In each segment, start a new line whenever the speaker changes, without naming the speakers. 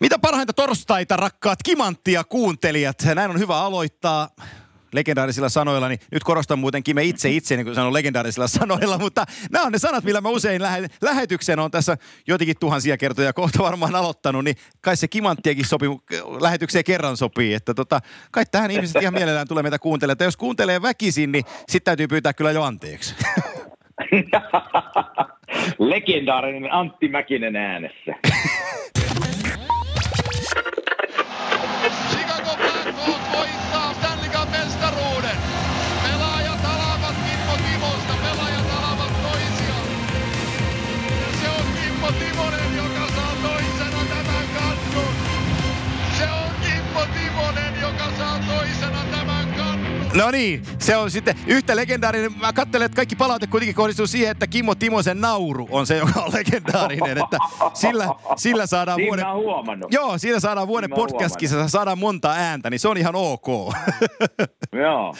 Mitä parhainta torstaita, rakkaat kimanttia kuuntelijat. Näin on hyvä aloittaa legendaarisilla sanoilla, niin nyt korostan muuten Kime itse itse, niin kuin sanon legendaarisilla sanoilla, mutta nämä on ne sanat, millä mä usein lähe, lähetykseen on tässä jotenkin tuhansia kertoja kohta varmaan aloittanut, niin kai se kimanttiakin sopii, lähetykseen kerran sopii, että tota, kai tähän ihmiset ihan mielellään tulee meitä kuuntelemaan, että jos kuuntelee väkisin, niin sitten täytyy pyytää kyllä jo anteeksi.
Legendaarinen Antti Mäkinen äänessä.
No niin, se on sitten yhtä legendaarinen. Mä katselen, että kaikki palaute kuitenkin kohdistuu siihen, että Kimmo Timosen nauru on se, joka on legendaarinen. Että sillä, sillä saadaan
niin
vuoden...
huomannut.
Joo, sillä saadaan vuoden niin podcastkissa, saadaan monta ääntä, niin se on ihan ok.
Joo.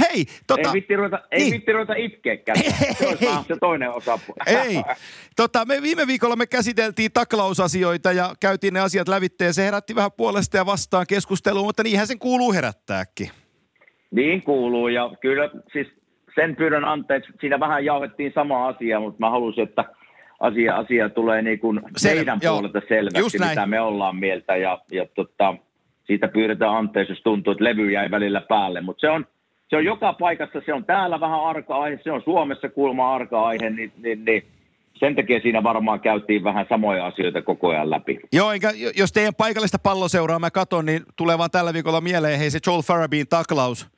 Hei, tota...
Ei vitti ruveta, ei niin. vitti ruveta itkeäkään. Se on se toinen osa.
Ei. Tota, me viime viikolla me käsiteltiin taklausasioita ja käytiin ne asiat lävitse ja se herätti vähän puolesta ja vastaan keskustelua, mutta niinhän sen kuuluu herättääkin.
Niin kuuluu ja kyllä siis sen pyydän anteeksi. Siinä vähän jauhettiin sama asia, mutta mä halusin, että asia, asia tulee niin kuin Sel- meidän joo. puolelta selväksi, mitä me ollaan mieltä. Ja, ja tota, siitä pyydetään anteeksi, jos tuntuu, että levy jäi välillä päälle. Mutta se on, se on joka paikassa, se on täällä vähän arka aihe, se on Suomessa kuulma arka aihe, niin, niin, niin sen takia siinä varmaan käytiin vähän samoja asioita koko ajan läpi.
Joo, enkä, jos teidän paikallista palloseuraa mä katon, niin tulee vaan tällä viikolla mieleen, hei se Joel Farabin taklaus,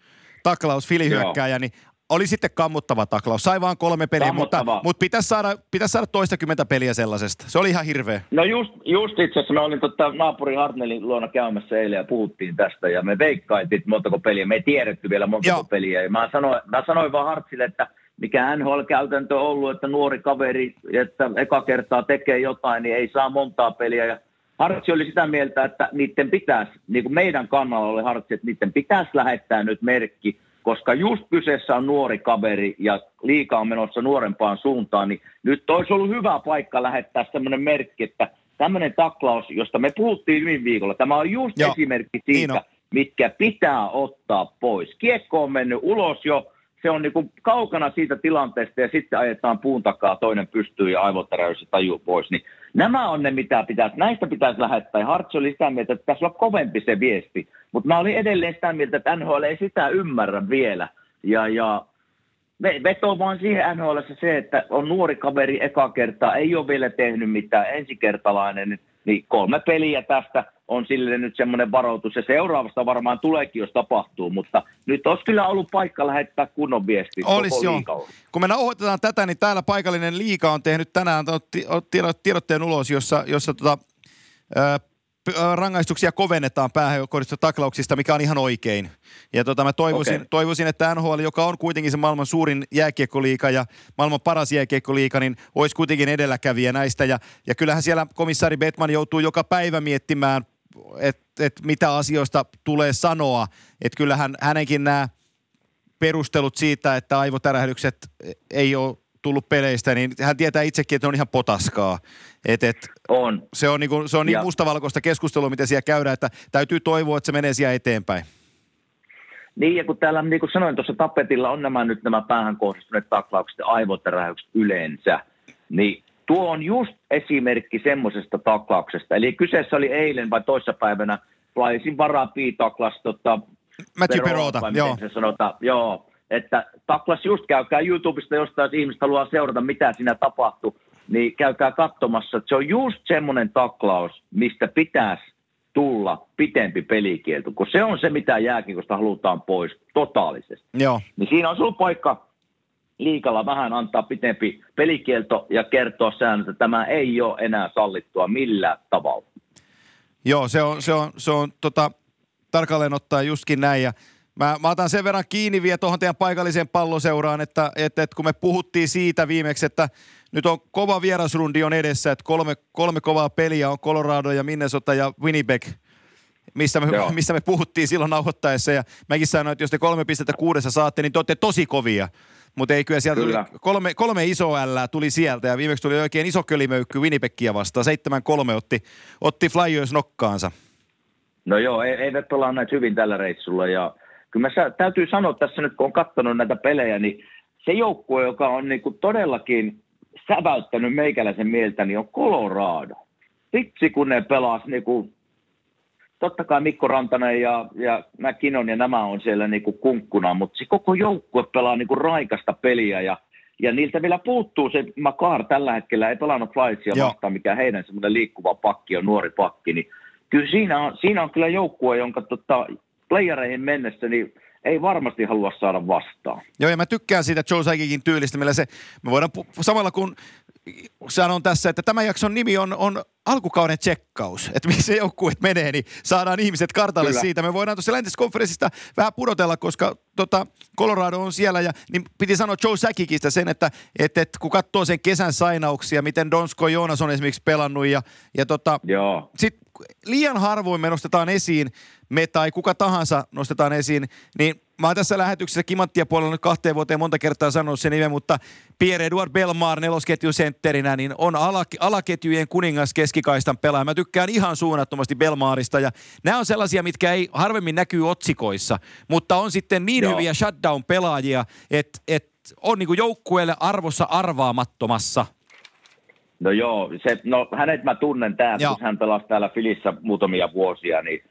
taklaus filihyökkääjä, niin oli sitten kammuttava taklaus. Sai vaan kolme peliä, mutta, mutta pitäisi, saada, pitäisi saada toistakymmentä peliä sellaisesta. Se oli ihan hirveä.
No just, just itse asiassa mä olin tota, naapuri Hartnelin luona käymässä eilen ja puhuttiin tästä ja me veikkaitiin montako peliä. Me ei tiedetty vielä montako Joo. peliä. Ja mä sanoin, mä sanoin vaan Hartsille, että mikä NHL-käytäntö on ollut, että nuori kaveri, että eka kertaa tekee jotain, niin ei saa montaa peliä. Ja Hartsi oli sitä mieltä, että niiden pitäisi, niin kuin meidän kannalla oli Hartsi, että niiden pitäisi lähettää nyt merkki, koska just kyseessä on nuori kaveri ja liika on menossa nuorempaan suuntaan, niin nyt olisi ollut hyvä paikka lähettää sellainen merkki, että tämmöinen taklaus, josta me puhuttiin viime viikolla, tämä on just Joo. esimerkki siitä, niin mitkä pitää ottaa pois. Kiekko on mennyt ulos jo, se on niin kaukana siitä tilanteesta ja sitten ajetaan puun takaa, toinen pystyy ja aivotäräys ja taju pois. Niin nämä on ne, mitä pitäisi, näistä pitäisi lähettää. Hartz oli sitä mieltä, että tässä on kovempi se viesti. Mutta mä olin edelleen sitä mieltä, että NHL ei sitä ymmärrä vielä. Ja, ja veto vaan siihen NHL se, että on nuori kaveri eka kertaa, ei ole vielä tehnyt mitään, ensikertalainen, niin kolme peliä tästä on sille nyt semmoinen varoitus. Ja seuraavasta varmaan tuleekin, jos tapahtuu, mutta nyt olisi kyllä ollut paikka lähettää kunnon viesti.
Olisi joo. Kun me nauhoitetaan tätä, niin täällä paikallinen liika on tehnyt tänään tiedotteen ulos, jossa, jossa tota, rangaistuksia kovennetaan päähän taklauksista, mikä on ihan oikein. Ja tota, mä toivoisin, okay. toivoisin, että NHL, joka on kuitenkin se maailman suurin jääkiekkoliika ja maailman paras jääkiekkoliika, niin olisi kuitenkin edelläkävijä näistä. Ja, ja kyllähän siellä komissaari Betman joutuu joka päivä miettimään, että et mitä asioista tulee sanoa. Että kyllähän hänenkin nämä perustelut siitä, että aivotärähdykset ei ole tullut peleistä, niin hän tietää itsekin, että on ihan potaskaa. Et, et,
on.
Se on, niinku, se on niin mustavalkoista keskustelua, mitä siellä käydään, että täytyy toivoa, että se menee siellä eteenpäin.
Niin, ja kun täällä, niin kuin sanoin tuossa tapetilla, on nämä nyt nämä päähän kohdistuneet taklaukset ja aivotärähykset yleensä, niin tuo on just esimerkki semmoisesta taklauksesta. Eli kyseessä oli eilen vai toissapäivänä, Plaisin varapii taklas tota,
Matthew Perota, joo.
Se sanotaan, joo että taklas just käykää YouTubesta jostain, jos ihmiset haluaa seurata, mitä siinä tapahtuu, niin käykää katsomassa, se on just semmoinen taklaus, mistä pitäisi tulla pitempi pelikielto, kun se on se, mitä jääkiekosta halutaan pois totaalisesti.
Joo.
Niin siinä on ollut paikka liikalla vähän antaa pitempi pelikielto ja kertoa säännöt, että tämä ei ole enää sallittua millään tavalla.
Joo, se on, se on, se on tota, tarkalleen ottaa justkin näin ja Mä, mä otan sen verran kiinni vielä tuohon teidän paikalliseen palloseuraan, että, että, että kun me puhuttiin siitä viimeksi, että nyt on kova vierasrundi on edessä, että kolme, kolme kovaa peliä on Colorado ja Minnesota ja Winnipeg, missä me, missä me puhuttiin silloin nauhoittaessa. Ja mäkin sanoin, että jos te kolme pistettä kuudessa saatte, niin te olette tosi kovia. Mutta ei kyllä sieltä kyllä. Tuli kolme, kolme iso L tuli sieltä ja viimeksi tuli oikein iso kölimöykky Winnipegia vastaan. 7-3 otti, otti Flyers nokkaansa.
No joo, ei, eivät pelanneet hyvin tällä reissulla ja kyllä mä täytyy sanoa tässä nyt, kun on katsonut näitä pelejä, niin se joukkue, joka on niin kuin todellakin säväyttänyt meikäläisen mieltä, niin on Colorado. Vitsi, kun ne pelas niin kuin, totta kai Mikko Rantanen ja, ja McKinnon ja nämä on siellä niin kuin kunkkuna, mutta se koko joukkue pelaa niin kuin raikasta peliä ja ja niiltä vielä puuttuu se Makar tällä hetkellä, ei pelannut Flyersia vastaan, mikä heidän semmoinen liikkuva pakki on, nuori pakki, niin kyllä siinä on, siinä on kyllä joukkue, jonka tota, playereihin mennessä, niin ei varmasti halua saada vastaan.
Joo, ja mä tykkään siitä Joe Saikikin tyylistä, millä se, me voidaan pu- samalla kun sanon tässä, että tämä jakson nimi on, on alkukauden tsekkaus, että missä joukkueet menee, niin saadaan ihmiset kartalle Kyllä. siitä. Me voidaan tuossa läntiskonferenssista vähän pudotella, koska tota, Colorado on siellä ja niin piti sanoa Joe Säkikistä sen, että, että, että kun katsoo sen kesän sainauksia, miten Donsko Joonas on esimerkiksi pelannut ja, ja tota, sit liian harvoin me nostetaan esiin, me tai kuka tahansa nostetaan esiin, niin mä oon tässä lähetyksessä Kimanttia puolella nyt kahteen vuoteen monta kertaa sanonut sen nimen, mutta Pierre-Edouard Belmar nelosketjun sentterinä, niin on alak- alaketjujen kuningas keskikaistan pelaaja. Mä tykkään ihan suunnattomasti Belmaarista ja nämä on sellaisia, mitkä ei harvemmin näkyy otsikoissa, mutta on sitten niin Joo. hyviä shutdown-pelaajia, että et on niin joukkueelle arvossa arvaamattomassa
No joo, se, no hänet mä tunnen täällä, kun hän pelasi täällä Filissä muutamia vuosia, niin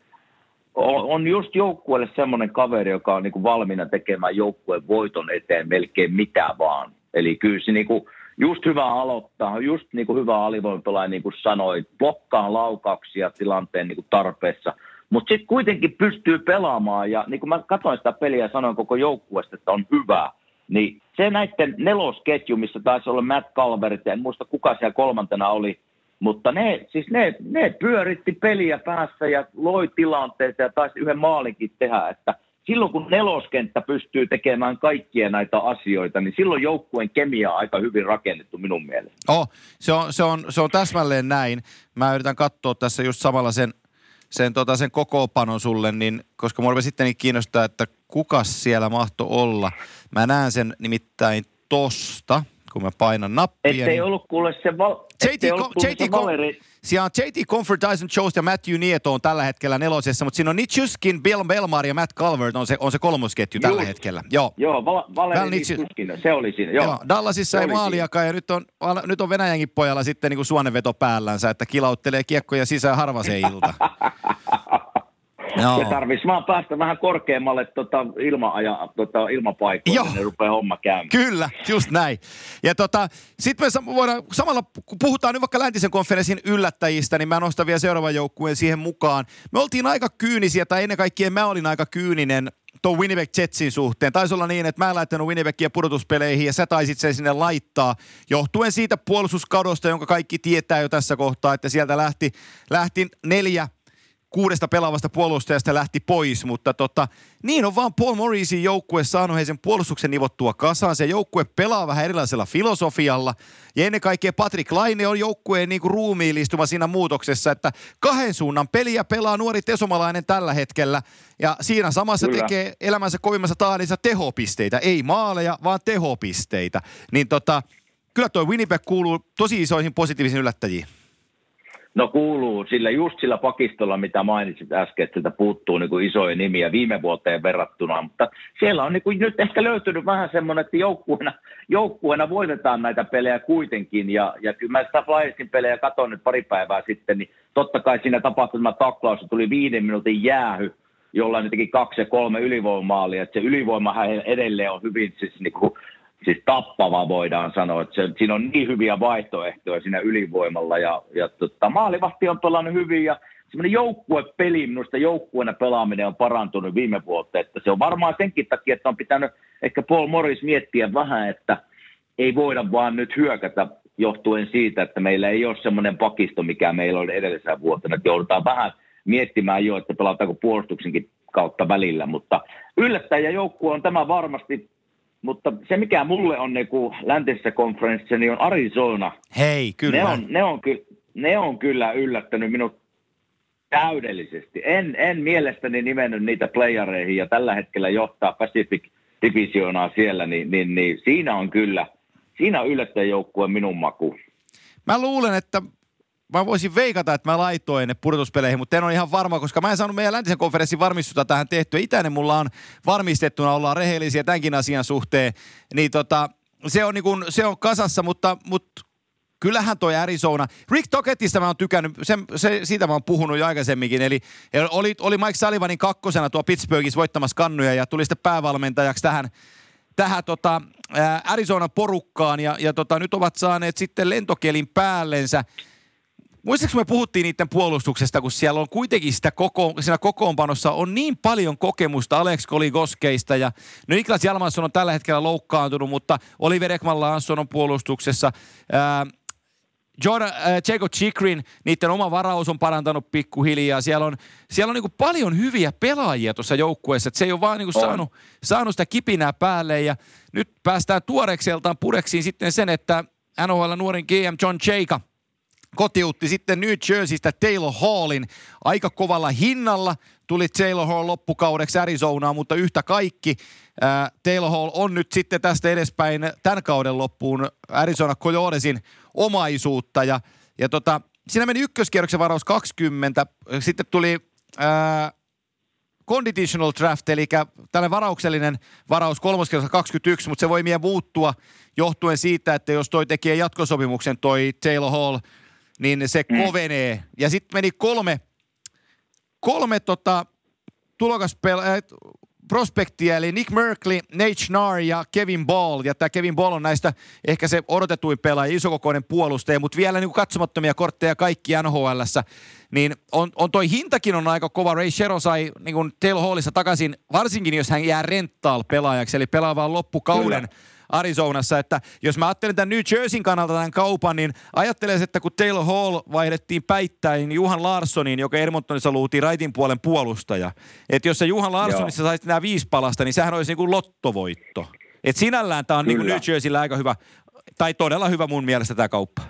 on, on just joukkueelle semmoinen kaveri, joka on niinku valmiina tekemään joukkueen voiton eteen melkein mitä vaan. Eli kyllä se niinku, just hyvä aloittaa, just niinku hyvä alivoimapelaaja, niin kuin sanoit, blokkaa laukauksia tilanteen niinku tarpeessa, mutta sitten kuitenkin pystyy pelaamaan, ja niin kuin mä katsoin sitä peliä ja sanoin koko joukkueesta, että on hyvä, niin se näiden nelosketju, missä taisi olla Matt Calvert, en muista kuka siellä kolmantena oli, mutta ne, siis ne, ne pyöritti peliä päässä ja loi tilanteita ja taisi yhden maalinkin tehdä, että silloin kun neloskenttä pystyy tekemään kaikkia näitä asioita, niin silloin joukkueen kemia on aika hyvin rakennettu minun mielestä.
Oh, se on, se on, se on täsmälleen näin. Mä yritän katsoa tässä just samalla sen, sen, tota, sen kokoonpanon sulle, niin, koska mua sitten kiinnostaa, että kuka siellä mahto olla. Mä näen sen nimittäin tosta kun mä painan nappia.
Ettei niin... ollut kuule se, val... JT, ollut kuule JT, se Valeri...
Siellä on JT Comfort, Dyson Jones ja Matthew Nieto on tällä hetkellä nelosessa, mutta siinä on Nitschuskin, Bill Belmar ja Matt Calvert on se, on se kolmosketju tällä Just. hetkellä. Joo,
Joo Val- Valeri Nitschuskin, se oli siinä. Joo. Joo
Dallasissa se ei maaliakaan ja nyt on, nyt on Venäjänkin pojalla sitten niin kuin suonenveto päällänsä, että kilauttelee kiekkoja sisään harva se ilta.
No. Se tarvitsisi vaan päästä vähän korkeammalle tota, ilma-aja, tota, ilmapaikoille, niin ne rupeaa homma käymään.
Kyllä, just näin. Ja tota, sitten me voidaan, samalla kun puhutaan nyt vaikka läntisen konferenssin yllättäjistä, niin mä nostan vielä seuraavan joukkueen siihen mukaan. Me oltiin aika kyynisiä, tai ennen kaikkea mä olin aika kyyninen tuon Winnipeg Jetsin suhteen. Taisi olla niin, että mä en laittanut Winnipegia pudotuspeleihin ja sä taisit sen sinne laittaa, johtuen siitä puolustuskadosta, jonka kaikki tietää jo tässä kohtaa, että sieltä lähti, lähti neljä kuudesta pelaavasta puolustajasta lähti pois, mutta tota, niin on vaan Paul Morrisin joukkue saanut sen puolustuksen nivottua kasaan. Se joukkue pelaa vähän erilaisella filosofialla ja ennen kaikkea Patrick Laine on joukkueen niin ruumiillistuma siinä muutoksessa, että kahden suunnan peliä pelaa nuori tesomalainen tällä hetkellä ja siinä samassa Kyllä. tekee elämänsä kovimmassa tahdissa tehopisteitä, ei maaleja, vaan tehopisteitä. Niin tota, kyllä toi Winnipeg kuuluu tosi isoihin positiivisiin yllättäjiin.
No kuuluu, sillä just sillä pakistolla, mitä mainitsit äsken, että sieltä puuttuu niin kuin isoja nimiä viime vuoteen verrattuna, mutta siellä on niin kuin nyt ehkä löytynyt vähän semmoinen, että joukkueena, joukkueena voitetaan näitä pelejä kuitenkin, ja, ja kyllä mä sitä Flyersin pelejä katsoin nyt pari päivää sitten, niin totta kai siinä tapahtui tämä taklaus, tuli viiden minuutin jäähy, jolla teki kaksi ja kolme ylivoimaalia, että se ylivoima edelleen on hyvin siis niin kuin siis tappava voidaan sanoa, että se, siinä on niin hyviä vaihtoehtoja siinä ylivoimalla ja, ja tota, maalivahti on pelannut hyvin ja semmoinen joukkuepeli, minusta joukkueena pelaaminen on parantunut viime vuotta, että se on varmaan senkin takia, että on pitänyt ehkä Paul Morris miettiä vähän, että ei voida vaan nyt hyökätä johtuen siitä, että meillä ei ole semmoinen pakisto, mikä meillä oli edellisenä vuotena, että joudutaan vähän miettimään jo, että pelataanko puolustuksenkin kautta välillä, mutta yllättäjä joukkue on tämä varmasti mutta se, mikä mulle on niinku läntisessä konferenssissa, niin on Arizona.
Hei, kyllä.
Ne on, ne on, ky, ne on kyllä yllättänyt minut täydellisesti. En, en mielestäni nimennyt niitä playareihin ja tällä hetkellä johtaa Pacific divisioonaa siellä, niin, niin, niin siinä on kyllä, siinä on yllättäjäjoukkue minun maku.
Mä luulen, että mä voisin veikata, että mä laitoin ne pudotuspeleihin, mutta en ole ihan varma, koska mä en saanut meidän läntisen konferenssin varmistusta tähän tehtyä. Itäinen mulla on varmistettuna, ollaan rehellisiä tämänkin asian suhteen. Niin tota, se on, niin kun, se on kasassa, mutta, mutta kyllähän toi Arizona, Rick Tocketista mä oon tykännyt, se, se, siitä mä oon puhunut jo aikaisemminkin, eli oli, oli Mike Sullivanin kakkosena tuo Pittsburghissa voittamassa kannuja ja tuli sitten päävalmentajaksi tähän, tähän tota, Arizona porukkaan ja, ja tota, nyt ovat saaneet sitten lentokelin päällensä. Muistatko me puhuttiin niiden puolustuksesta, kun siellä on kuitenkin sitä koko, siinä kokoonpanossa on niin paljon kokemusta Alex Koligoskeista ja no Niklas Jalmansson on tällä hetkellä loukkaantunut, mutta Oliver Ekman Lansson on puolustuksessa. Ää, Jordan, äh, Jacob Chikrin, niiden oma varaus on parantanut pikkuhiljaa. Siellä on, siellä on niin paljon hyviä pelaajia tuossa joukkueessa. Se ei ole vaan niin saanut, saanut sitä kipinää päälle. Ja nyt päästään tuorekseltaan pureksiin sitten sen, että NHL nuorin GM John Jayka kotiutti sitten New Jerseystä Taylor Hallin aika kovalla hinnalla. Tuli Taylor Hall loppukaudeksi Arizonaan, mutta yhtä kaikki ää, Taylor Hall on nyt sitten tästä edespäin tämän kauden loppuun Arizona Coyotesin omaisuutta. Ja, ja tota, siinä meni ykköskierroksen varaus 20, sitten tuli ää, conditional draft, eli tällainen varauksellinen varaus kolmoskierroksella 21, mutta se voi vielä muuttua johtuen siitä, että jos toi tekee jatkosopimuksen toi Taylor Hall – niin se mm. kovenee. Ja sitten meni kolme, kolme tota, tulokaspel- äh, prospektia, eli Nick Merkley, Nate Schnarr ja Kevin Ball. Ja tämä Kevin Ball on näistä ehkä se odotetuin pelaaja, isokokoinen puolustaja, mutta vielä niin katsomattomia kortteja kaikki nhl Niin on, on toi hintakin on aika kova. Ray Shero sai niin Taylor Hallissa takaisin, varsinkin jos hän jää rental pelaajaksi, eli pelaa vaan loppukauden. Kyllä Arizonassa. Että jos mä ajattelen tämän New Jerseyn kannalta tämän kaupan, niin ajattelen, että kun Taylor Hall vaihdettiin päittäin Juhan Larssoniin, joka Edmontonissa luutiin raitin puolen puolustaja. Että jos se Juhan Larssonissa saisi nämä viisi palasta, niin sehän olisi niin kuin lottovoitto. Et sinällään tämä on niin kuin New Jerseyllä aika hyvä, tai todella hyvä mun mielestä tämä kauppa.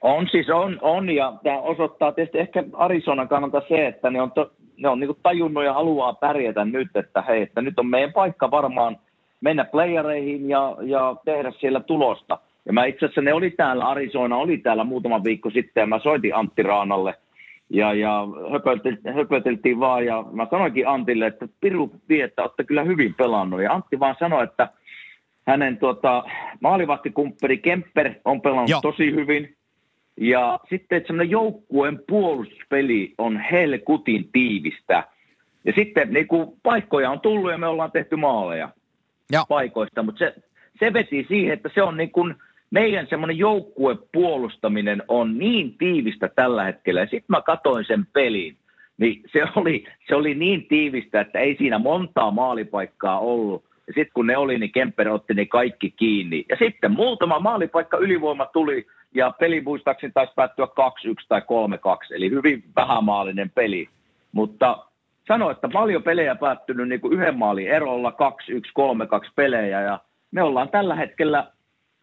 On siis, on, on ja tämä osoittaa tietysti ehkä Arizonan kannalta se, että ne on, to, ne on niin tajunnut ja haluaa pärjätä nyt, että hei, että nyt on meidän paikka varmaan – mennä playereihin ja, ja tehdä siellä tulosta. Ja mä itse asiassa ne oli täällä, Arizona oli täällä muutama viikko sitten ja mä soitin Antti Raanalle ja, ja höpöteltiin, höpöteltiin vaan ja mä sanoinkin Antille, että Piru vie, että olette kyllä hyvin pelannut. Ja Antti vaan sanoi, että hänen tuota, maalivahtikumpperi Kemper on pelannut Joo. tosi hyvin. Ja sitten että semmoinen joukkueen puolustuspeli on helkutin tiivistä. Ja sitten niin kuin, paikkoja on tullut ja me ollaan tehty maaleja. Ja. paikoista, mutta se, se veti siihen, että se on niin kuin meidän semmoinen joukkuepuolustaminen on niin tiivistä tällä hetkellä. Ja sitten mä katoin sen pelin, niin se oli, se oli niin tiivistä, että ei siinä montaa maalipaikkaa ollut. Ja sitten kun ne oli, niin Kemper otti ne kaikki kiinni. Ja sitten muutama maalipaikka ylivoima tuli, ja peli muistaakseni taisi päättyä 2-1 tai 3-2, eli hyvin vähämaalinen peli. Mutta sanoi, että paljon pelejä päättynyt niin kuin yhden maalin erolla, 2-1, 3-2 pelejä ja me ollaan tällä hetkellä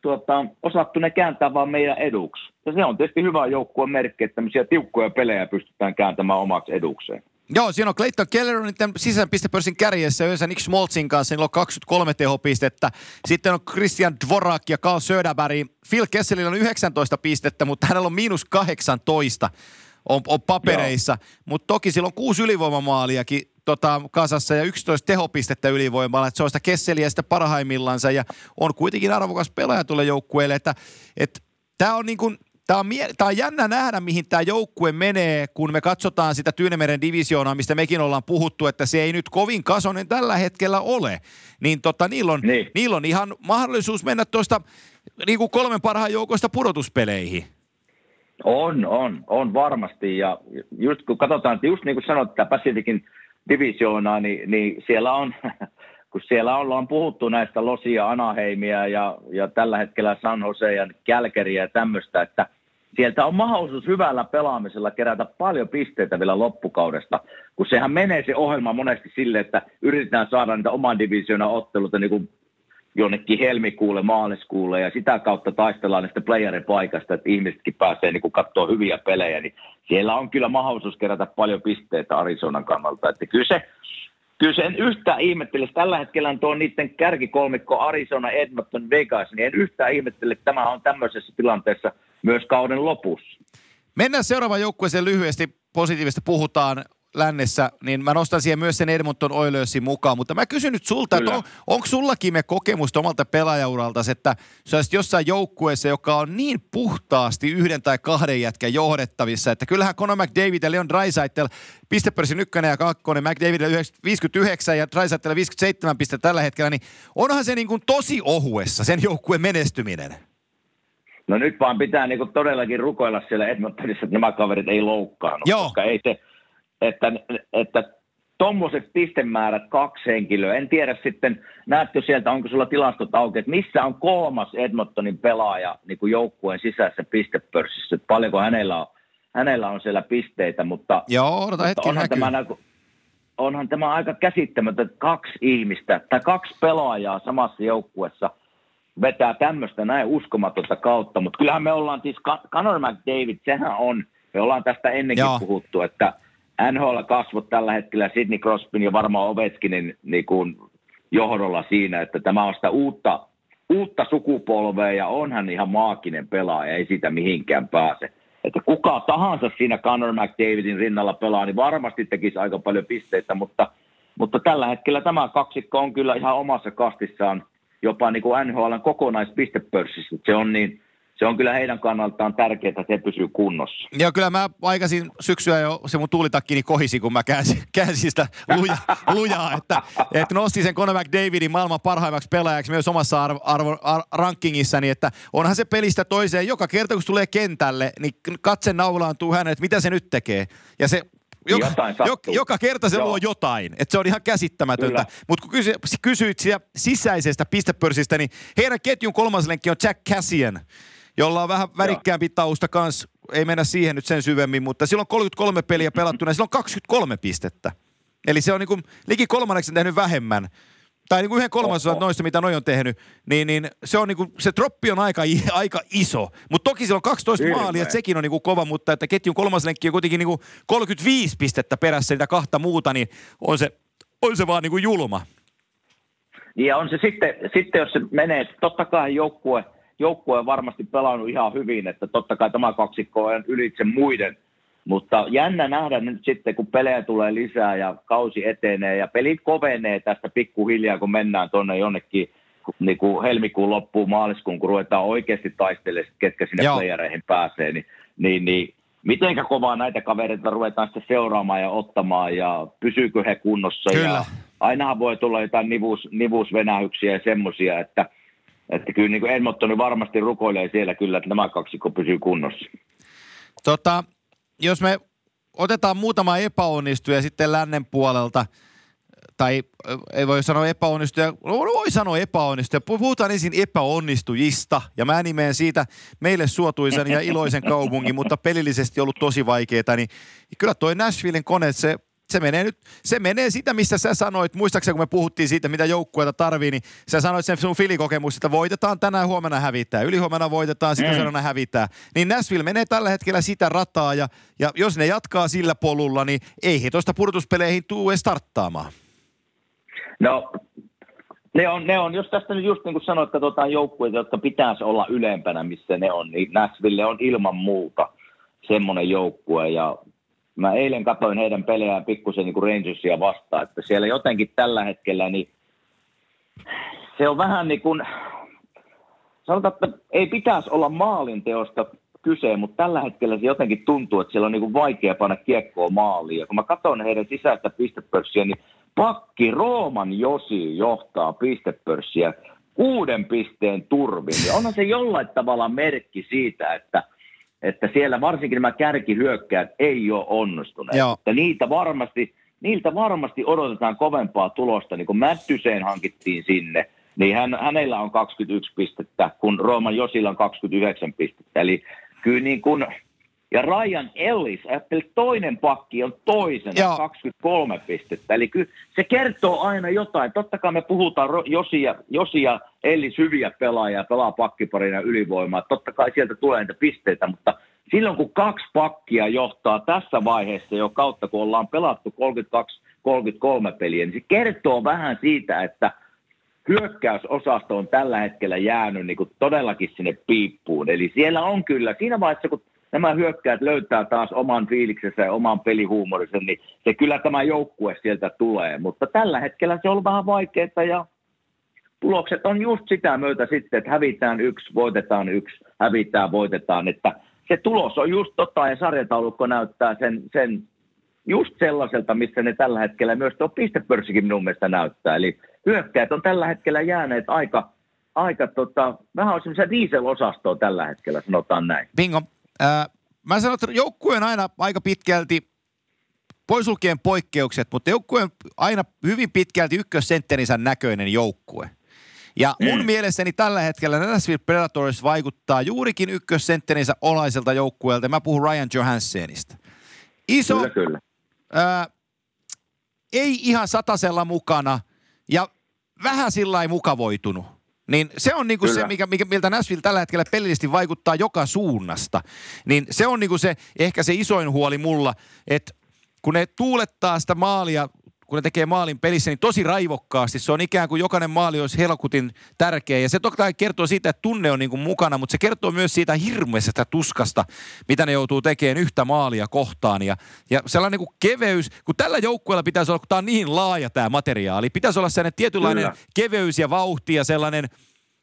tuota, osattu ne kääntää vaan meidän eduksi. Ja se on tietysti hyvä joukkueen merkki, että tämmöisiä tiukkoja pelejä pystytään kääntämään omaksi edukseen.
Joo, siinä on Clayton Keller on niiden sisäpistepörssin kärjessä yhdessä Nick Smoltzin kanssa, niillä on 23 tehopistettä. Sitten on Christian Dvorak ja Carl Söderberg. Phil Kesselillä on 19 pistettä, mutta hänellä on miinus 18 on, on papereissa. Mutta toki sillä on kuusi ylivoimamaaliakin tota, kasassa ja 11 tehopistettä ylivoimalla. Että se on sitä Kesseliä sitä parhaimmillansa ja on kuitenkin arvokas pelaaja tuolle joukkueelle. Että et, tämä on niin kuin, Tämä on, mie- tämä on jännä nähdä, mihin tämä joukkue menee, kun me katsotaan sitä Tyynemeren divisioonaa, mistä mekin ollaan puhuttu, että se ei nyt kovin kasonen tällä hetkellä ole. Niin tota, niillä, on, niin. niillä on ihan mahdollisuus mennä tuosta niin kuin kolmen parhaan joukosta pudotuspeleihin.
On, on, on varmasti. Ja just kun katsotaan, että just niin kuin sanoit, tämä Pacificin divisioonaa, niin, niin siellä on, kun siellä ollaan puhuttu näistä Losia, Anaheimia ja, ja tällä hetkellä San Jose ja Kälkeriä ja tämmöistä, että sieltä on mahdollisuus hyvällä pelaamisella kerätä paljon pisteitä vielä loppukaudesta, kun sehän menee se ohjelma monesti sille, että yritetään saada niitä oman divisioonan otteluita niin kuin jonnekin helmikuulle, maaliskuulle ja sitä kautta taistellaan näistä playerin paikasta, että ihmisetkin pääsee niin katsoa hyviä pelejä, niin siellä on kyllä mahdollisuus kerätä paljon pisteitä Arizonan kannalta. Että kyllä se kyllä sen yhtään ihmettele, tällä hetkellä on tuo niiden kärkikolmikko Arizona, Edmonton, Vegas, niin en yhtään ihmettele, että tämä on tämmöisessä tilanteessa myös kauden lopussa.
Mennään seuraavaan joukkueeseen lyhyesti. Positiivista puhutaan lännessä, niin mä nostan siihen myös sen Edmonton Oilersin mukaan, mutta mä kysyn nyt sulta, Kyllä. että on, onko sullakin me kokemusta omalta pelaajauralta, että sä olisit jossain joukkueessa, joka on niin puhtaasti yhden tai kahden jätkän johdettavissa, että kyllähän Conor McDavid ja Leon Draisaitl, pistepörssin ykkönen ja kakkonen, McDavid 59 ja Draisaitl 57 pistettä tällä hetkellä, niin onhan se niin kuin tosi ohuessa sen joukkueen menestyminen.
No nyt vaan pitää niinku todellakin rukoilla siellä Edmontonissa, että nämä kaverit ei loukkaannut, Joo. koska ei se, että, että tuommoiset pistemäärät kaksi henkilöä, en tiedä sitten, näetkö sieltä, onko sulla tilastot auki, että missä on kolmas Edmontonin pelaaja niin kuin joukkueen sisäisessä pistepörssissä, että paljonko hänellä on, hänellä on siellä pisteitä, mutta,
Joo, odota hetki,
onhan, tämä, onhan tämä aika käsittämätön, että kaksi ihmistä tai kaksi pelaajaa samassa joukkueessa vetää tämmöistä näin uskomatonta kautta, mutta kyllähän me ollaan siis, Conor McDavid, sehän on, me ollaan tästä ennenkin Joo. puhuttu, että – NHL-kasvot tällä hetkellä Sidney Crosbyn ja varmaan Ovechkinin niin kuin johdolla siinä, että tämä on sitä uutta, uutta sukupolvea ja onhan ihan maakinen pelaaja, ei siitä mihinkään pääse. Että kuka tahansa siinä Conor McDavidin rinnalla pelaa, niin varmasti tekisi aika paljon pisteitä, mutta, mutta tällä hetkellä tämä kaksikko on kyllä ihan omassa kastissaan jopa niin kuin NHLn kokonaispistepörssissä. Se on niin, se on kyllä heidän kannaltaan tärkeää, että se pysyy kunnossa.
Joo, kyllä mä aikaisin syksyä jo se mun tuulitakkini kohisi, kun mä käänsin, käänsin sitä luja, lujaa, että, että nosti sen Conor McDavidin maailman parhaimmaksi pelaajaksi myös omassa arvo, arvo, ar, rankingissani, että onhan se pelistä toiseen. Joka kerta, kun tulee kentälle, niin katse naulaantuu hänen, että mitä se nyt tekee. Ja se joka, joka, joka kerta se Joo. luo jotain. Että se on ihan käsittämätöntä. Mutta kun kysy, kysyit sisäisestä pistepörssistä, niin heidän ketjun kolmas lenkki on Jack Cassian jolla on vähän värikkäämpi tausta kans. Ei mennä siihen nyt sen syvemmin, mutta silloin 33 peliä pelattuna silloin 23 pistettä. Eli se on niin kuin liki kolmanneksi tehnyt vähemmän tai niin kuin yhden kolmasosan noista, mitä noin on tehnyt, niin, niin se, on niin kuin, se troppi on aika, aika iso. Mutta toki sillä on 12 Hirveä. maalia, että sekin on niin kuin kova, mutta että ketjun kolmas lenkki on kuitenkin niin kuin 35 pistettä perässä niitä kahta muuta, niin on se, on se vaan niin kuin julma.
Ja on se sitten, sitten jos se menee, totta kai joukkue – joukkue on varmasti pelannut ihan hyvin, että totta kai tämä kaksikko on ylitse muiden, mutta jännä nähdä nyt sitten, kun pelejä tulee lisää ja kausi etenee ja pelit kovenee tästä pikkuhiljaa, kun mennään tuonne jonnekin niin kuin helmikuun loppuun, maaliskuun, kun ruvetaan oikeasti taistelemaan, ketkä sinne Joo. playereihin pääsee, niin, niin, niin mitenkä kovaa näitä kavereita ruvetaan sitten seuraamaan ja ottamaan ja pysyykö he kunnossa. Kyllä. Ja ainahan voi tulla jotain nivus, nivusvenähyksiä ja semmoisia, että – että kyllä niin kuin Edmontoni varmasti rukoilee siellä kyllä, että nämä kaksikko pysyy kunnossa.
Tota, jos me otetaan muutama epäonnistuja sitten lännen puolelta, tai ei voi sanoa epäonnistuja, voi sanoa epäonnistuja. Puhutaan ensin epäonnistujista, ja mä nimeen siitä meille suotuisen ja iloisen kaupungin, mutta pelillisesti ollut tosi vaikeaa, niin kyllä toi Nashvillen kone, se se menee nyt, se menee sitä, mistä sä sanoit, muistaakseni kun me puhuttiin siitä, mitä joukkueita tarvii, niin sä sanoit sen sun filikokemus, että voitetaan tänään, huomenna hävittää, ylihuomenna voitetaan, sitten mm. seuraavana hävittää. Niin Nashville menee tällä hetkellä sitä rataa, ja, ja jos ne jatkaa sillä polulla, niin ei he tuosta pudotuspeleihin tule starttaamaan.
No, ne on, ne on, jos tästä nyt just niin kuin sanoit, katsotaan joukkueita, jotka pitäisi olla ylempänä, missä ne on, niin Nashville on ilman muuta semmoinen joukkue, ja mä eilen katsoin heidän pelejään pikkusen niin kuin Rangersia vastaan, että siellä jotenkin tällä hetkellä, niin se on vähän niin kuin, sanotaan, että ei pitäisi olla maalinteosta kyse, mutta tällä hetkellä se jotenkin tuntuu, että siellä on niin kuin vaikea panna kiekkoa maaliin. Ja kun mä katson heidän sisäistä pistepörssiä, niin pakki Rooman Josi johtaa pistepörssiä kuuden pisteen turvin. Ja onhan se jollain tavalla merkki siitä, että – että siellä varsinkin nämä kärkihyökkäät ei ole onnistuneet. Joo. Että niitä varmasti, niiltä varmasti odotetaan kovempaa tulosta, niin kuin Mättyseen hankittiin sinne, niin hän, hänellä on 21 pistettä, kun Rooman Josilla on 29 pistettä. Eli kyllä niin kuin, ja Ryan Ellis, ajattelin, toinen pakki on toisena Joo. 23 pistettä. Eli kyllä se kertoo aina jotain. Totta kai me puhutaan Josi ja, Josi ja Ellis hyviä pelaajia, pelaa pakkiparina ylivoimaa. Totta kai sieltä tulee niitä pisteitä, mutta silloin kun kaksi pakkia johtaa tässä vaiheessa jo kautta, kun ollaan pelattu 32 33 peliä, niin se kertoo vähän siitä, että hyökkäysosasto on tällä hetkellä jäänyt niin kuin todellakin sinne piippuun. Eli siellä on kyllä, siinä vaiheessa kun nämä hyökkäät löytää taas oman fiiliksensä ja oman pelihuumorisen, niin se kyllä tämä joukkue sieltä tulee. Mutta tällä hetkellä se on vähän vaikeaa ja tulokset on just sitä myötä sitten, että hävitään yksi, voitetaan yksi, hävitään, voitetaan, että se tulos on just tota ja sarjataulukko näyttää sen, sen just sellaiselta, missä ne tällä hetkellä myös tuo pistepörssikin minun mielestä näyttää. Eli hyökkäät on tällä hetkellä jääneet aika, aika tota, vähän on semmoisia diesel-osastoa tällä hetkellä, sanotaan näin.
Bingo. Äh, mä sanon, että joukkue on aina aika pitkälti pois lukien poikkeukset, mutta joukkue on aina hyvin pitkälti ykkössentterinsä näköinen joukkue. Ja mun mm. mielestäni tällä hetkellä Nashville Predators vaikuttaa juurikin ykkössentterinsä olaiselta joukkueelta. Mä puhun Ryan Johansenista. Iso,
kyllä, kyllä.
Ää, ei ihan satasella mukana ja vähän sillä mukavoitunut. Niin se on niinku se, mikä, mikä, miltä Nashville tällä hetkellä pelillisesti vaikuttaa joka suunnasta. Niin se on niinku se, ehkä se isoin huoli mulla, että kun ne tuulettaa sitä maalia kun ne tekee maalin pelissä, niin tosi raivokkaasti. Se on ikään kuin jokainen maali olisi helkutin tärkeä. Ja se toki kai kertoo siitä, että tunne on niin kuin mukana, mutta se kertoo myös siitä hirveästä tuskasta, mitä ne joutuu tekemään yhtä maalia kohtaan. Ja, ja sellainen niin kuin keveys, kun tällä joukkueella pitäisi olla, kun tämä on niin laaja tämä materiaali, pitäisi olla sellainen tietynlainen kyllä. keveys ja vauhti ja sellainen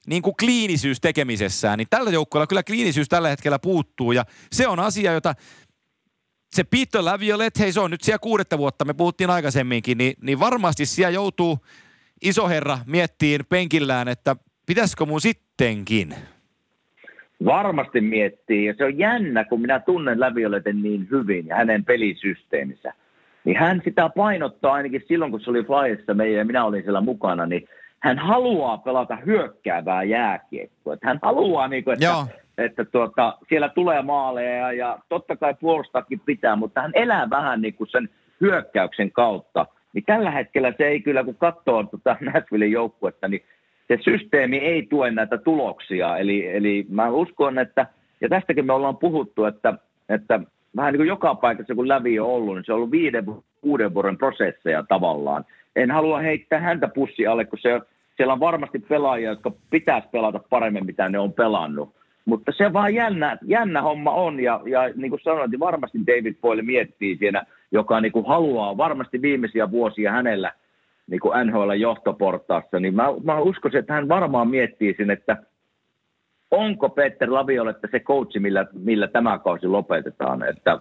niin kuin kliinisyys tekemisessään, niin tällä joukkueella kyllä kliinisyys tällä hetkellä puuttuu ja se on asia, jota se Peter Laviolet, hei se on nyt siellä kuudetta vuotta, me puhuttiin aikaisemminkin, niin, niin varmasti siellä joutuu iso herra miettiin penkillään, että pitäisikö mun sittenkin?
Varmasti miettii, ja se on jännä, kun minä tunnen Lävioleten niin hyvin ja hänen pelisysteeminsä. Niin hän sitä painottaa ainakin silloin, kun se oli Flyerissa meidän ja minä olin siellä mukana, niin hän haluaa pelata hyökkäävää jääkiekkoa. Hän haluaa, niin kuin, että Joo että tuota, siellä tulee maaleja ja totta kai puolustakin pitää, mutta hän elää vähän niin kuin sen hyökkäyksen kautta. Niin tällä hetkellä se ei kyllä, kun katsoo tuota Nashvillein joukkuetta, niin se systeemi ei tue näitä tuloksia. Eli, eli mä uskon, että, ja tästäkin me ollaan puhuttu, että, että vähän niin kuin joka paikassa kun lävi on ollut, niin se on ollut viiden, kuuden vuoden prosesseja tavallaan. En halua heittää häntä pussi alle, kun se, siellä on varmasti pelaajia, jotka pitäisi pelata paremmin, mitä ne on pelannut. Mutta se vaan jännä, jännä homma on, ja, ja niin kuin sanoin, niin varmasti David Boyle miettii siinä, joka niin kuin haluaa varmasti viimeisiä vuosia hänellä niin kuin NHL johtoportaassa, niin mä, mä uskoisin, että hän varmaan miettii sen, että onko Peter Lavioletta se coachi, millä, millä tämä kausi lopetetaan. Että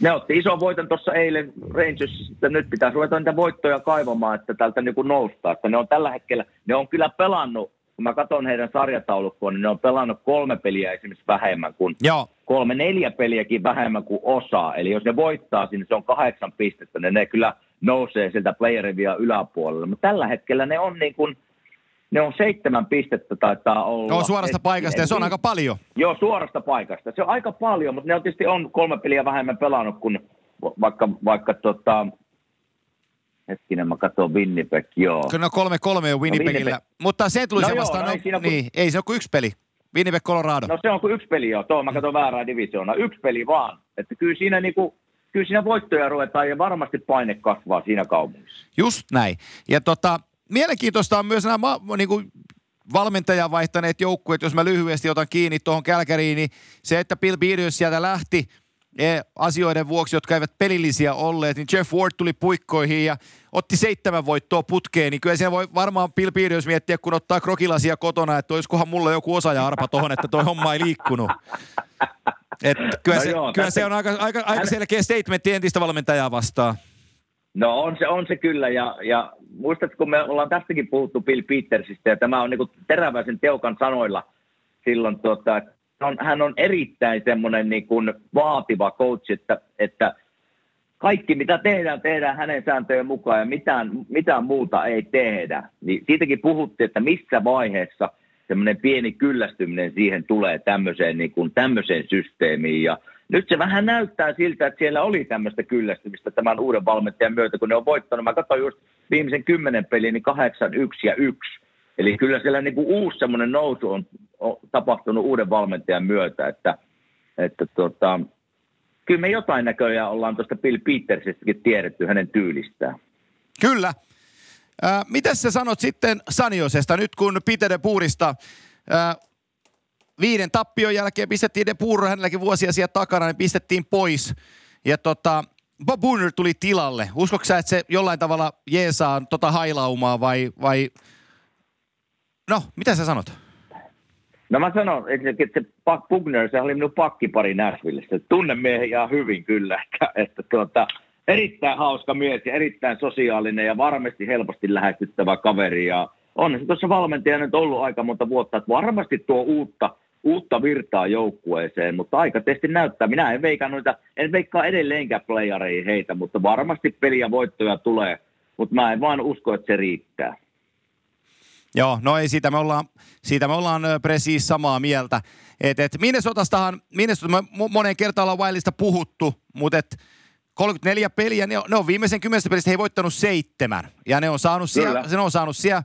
ne otti ison voiton tuossa eilen Rangers, että nyt pitää ruveta niitä voittoja kaivamaan, että tältä niin kuin noustaa. Että ne on tällä hetkellä, ne on kyllä pelannut kun mä katson heidän sarjataulukkoon, niin ne on pelannut kolme peliä esimerkiksi vähemmän kuin Joo. kolme, neljä peliäkin vähemmän kuin osaa. Eli jos ne voittaa, niin se on kahdeksan pistettä, niin ne kyllä nousee sieltä playerivia yläpuolelle. Mutta tällä hetkellä ne on niin kuin, ne on seitsemän pistettä taitaa olla.
Joo, suorasta et, paikasta, ja se on aika paljon.
Joo, suorasta paikasta. Se on aika paljon, mutta ne on tietysti on kolme peliä vähemmän pelannut kuin vaikka, vaikka tota, Hetkinen, mä katson Winnipeg, joo.
Kyllä kolme kolme on Winnipegillä. No, Winnipeg. Mutta se tuli no se vastaan, joo, no, no, niin, ei se ole kuin yksi peli. Winnipeg, Colorado.
No se on kuin yksi peli joo, tuo mä katson väärää divisioonaa. Yksi peli vaan. Että kyllä siinä niinku, kyllä siinä voittoja ruvetaan ja varmasti paine kasvaa siinä kaupungissa.
Just näin. Ja tota, mielenkiintoista on myös nämä niin kuin valmentajan vaihtaneet joukkueet, jos mä lyhyesti otan kiinni tuohon Kälkäriin, niin se, että Bill Peters sieltä lähti – asioiden vuoksi, jotka eivät pelillisiä olleet, niin Jeff Ward tuli puikkoihin ja otti seitsemän voittoa putkeen, niin kyllä siellä voi varmaan Bill Peters miettiä, kun ottaa krokilasia kotona, että olisikohan mulla joku osaaja arpa tuohon, että toi homma ei liikkunut. Et kyllä, no se, joo, kyllä se on aika, aika, aika selkeä statementti entistä valmentajaa vastaan.
No on se, on se kyllä, ja, ja muistatko, kun me ollaan tästäkin puhuttu Bill Petersistä, ja tämä on niin teräväisen teukan sanoilla silloin, tuota, on, hän on erittäin semmoinen niin kuin vaativa coach, että, että kaikki mitä tehdään, tehdään hänen sääntöjen mukaan ja mitään, mitään muuta ei tehdä. Niin siitäkin puhuttiin, että missä vaiheessa semmoinen pieni kyllästyminen siihen tulee tämmöiseen, niin kuin, tämmöiseen systeemiin. Ja nyt se vähän näyttää siltä, että siellä oli tämmöistä kyllästymistä tämän uuden valmentajan myötä, kun ne on voittanut. Mä katsoin just viimeisen kymmenen pelin, niin kahdeksan, yksi ja yksi. Eli kyllä siellä niin kuin uusi semmoinen nousu on tapahtunut uuden valmentajan myötä, että, että tota, kyllä me jotain näköjään ollaan tuosta Bill Petersistäkin tiedetty hänen tyylistään.
Kyllä. Äh, mitä sä sanot sitten Saniosesta nyt kun Peter de Puurista äh, viiden tappion jälkeen pistettiin de Puuro, hänelläkin vuosia siellä takana, niin pistettiin pois. Ja tota, Bob Booner tuli tilalle. Uskotko että se jollain tavalla jeesaa tota hailaumaa vai, vai... No, mitä sä sanot?
No mä sanon, että se Buck Bugner, se oli minun pakkipari Nashvillessä. Tunnen miehen ihan hyvin kyllä, että, että tuota, erittäin hauska mies ja erittäin sosiaalinen ja varmasti helposti lähestyttävä kaveri. Ja on se tuossa valmentaja nyt ollut aika monta vuotta, että varmasti tuo uutta, uutta virtaa joukkueeseen, mutta aika testi näyttää. Minä en veikkaa noita, en veikkaa edelleenkään playareihin heitä, mutta varmasti peliä voittoja tulee, mutta mä en vaan usko, että se riittää.
Joo, no ei siitä me ollaan, siitä me ollaan presiis samaa mieltä. Et, et Minnesotastahan, Minnesota, me monen kertaan ollaan Wildista puhuttu, mutta et 34 peliä, ne on, ne on viimeisen kymmenestä pelistä he voittanut seitsemän. Ja ne on saanut siellä, se on saanut siellä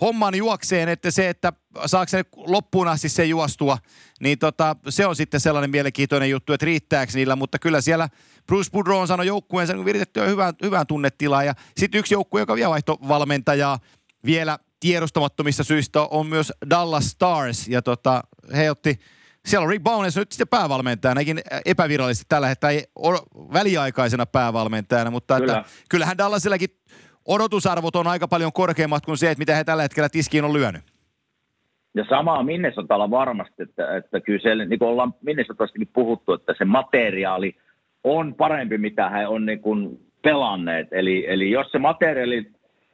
homman juokseen, että se, että saako se loppuun asti se juostua, niin tota, se on sitten sellainen mielenkiintoinen juttu, että riittääkö niillä, mutta kyllä siellä Bruce Boudreau on saanut joukkueensa niin viritettyä hyvään, hyvään tunnetilaan ja sitten yksi joukkue, joka vielä vaihto valmentajaa vielä tiedostamattomista syistä on myös Dallas Stars ja tota, he otti siellä on Rick Bowness nyt sitten päävalmentajana, ainakin epävirallisesti tällä hetkellä, ei väliaikaisena päävalmentajana, mutta Kyllä. että, kyllähän Dallasillakin odotusarvot on aika paljon korkeammat kuin se, että mitä he tällä hetkellä tiskiin on lyönyt.
Ja samaa Minnesotalla varmasti, että, että kyllä siellä, niin kuin ollaan Minnesotastakin puhuttu, että se materiaali on parempi, mitä he on niin kuin pelanneet. Eli, eli jos se materiaali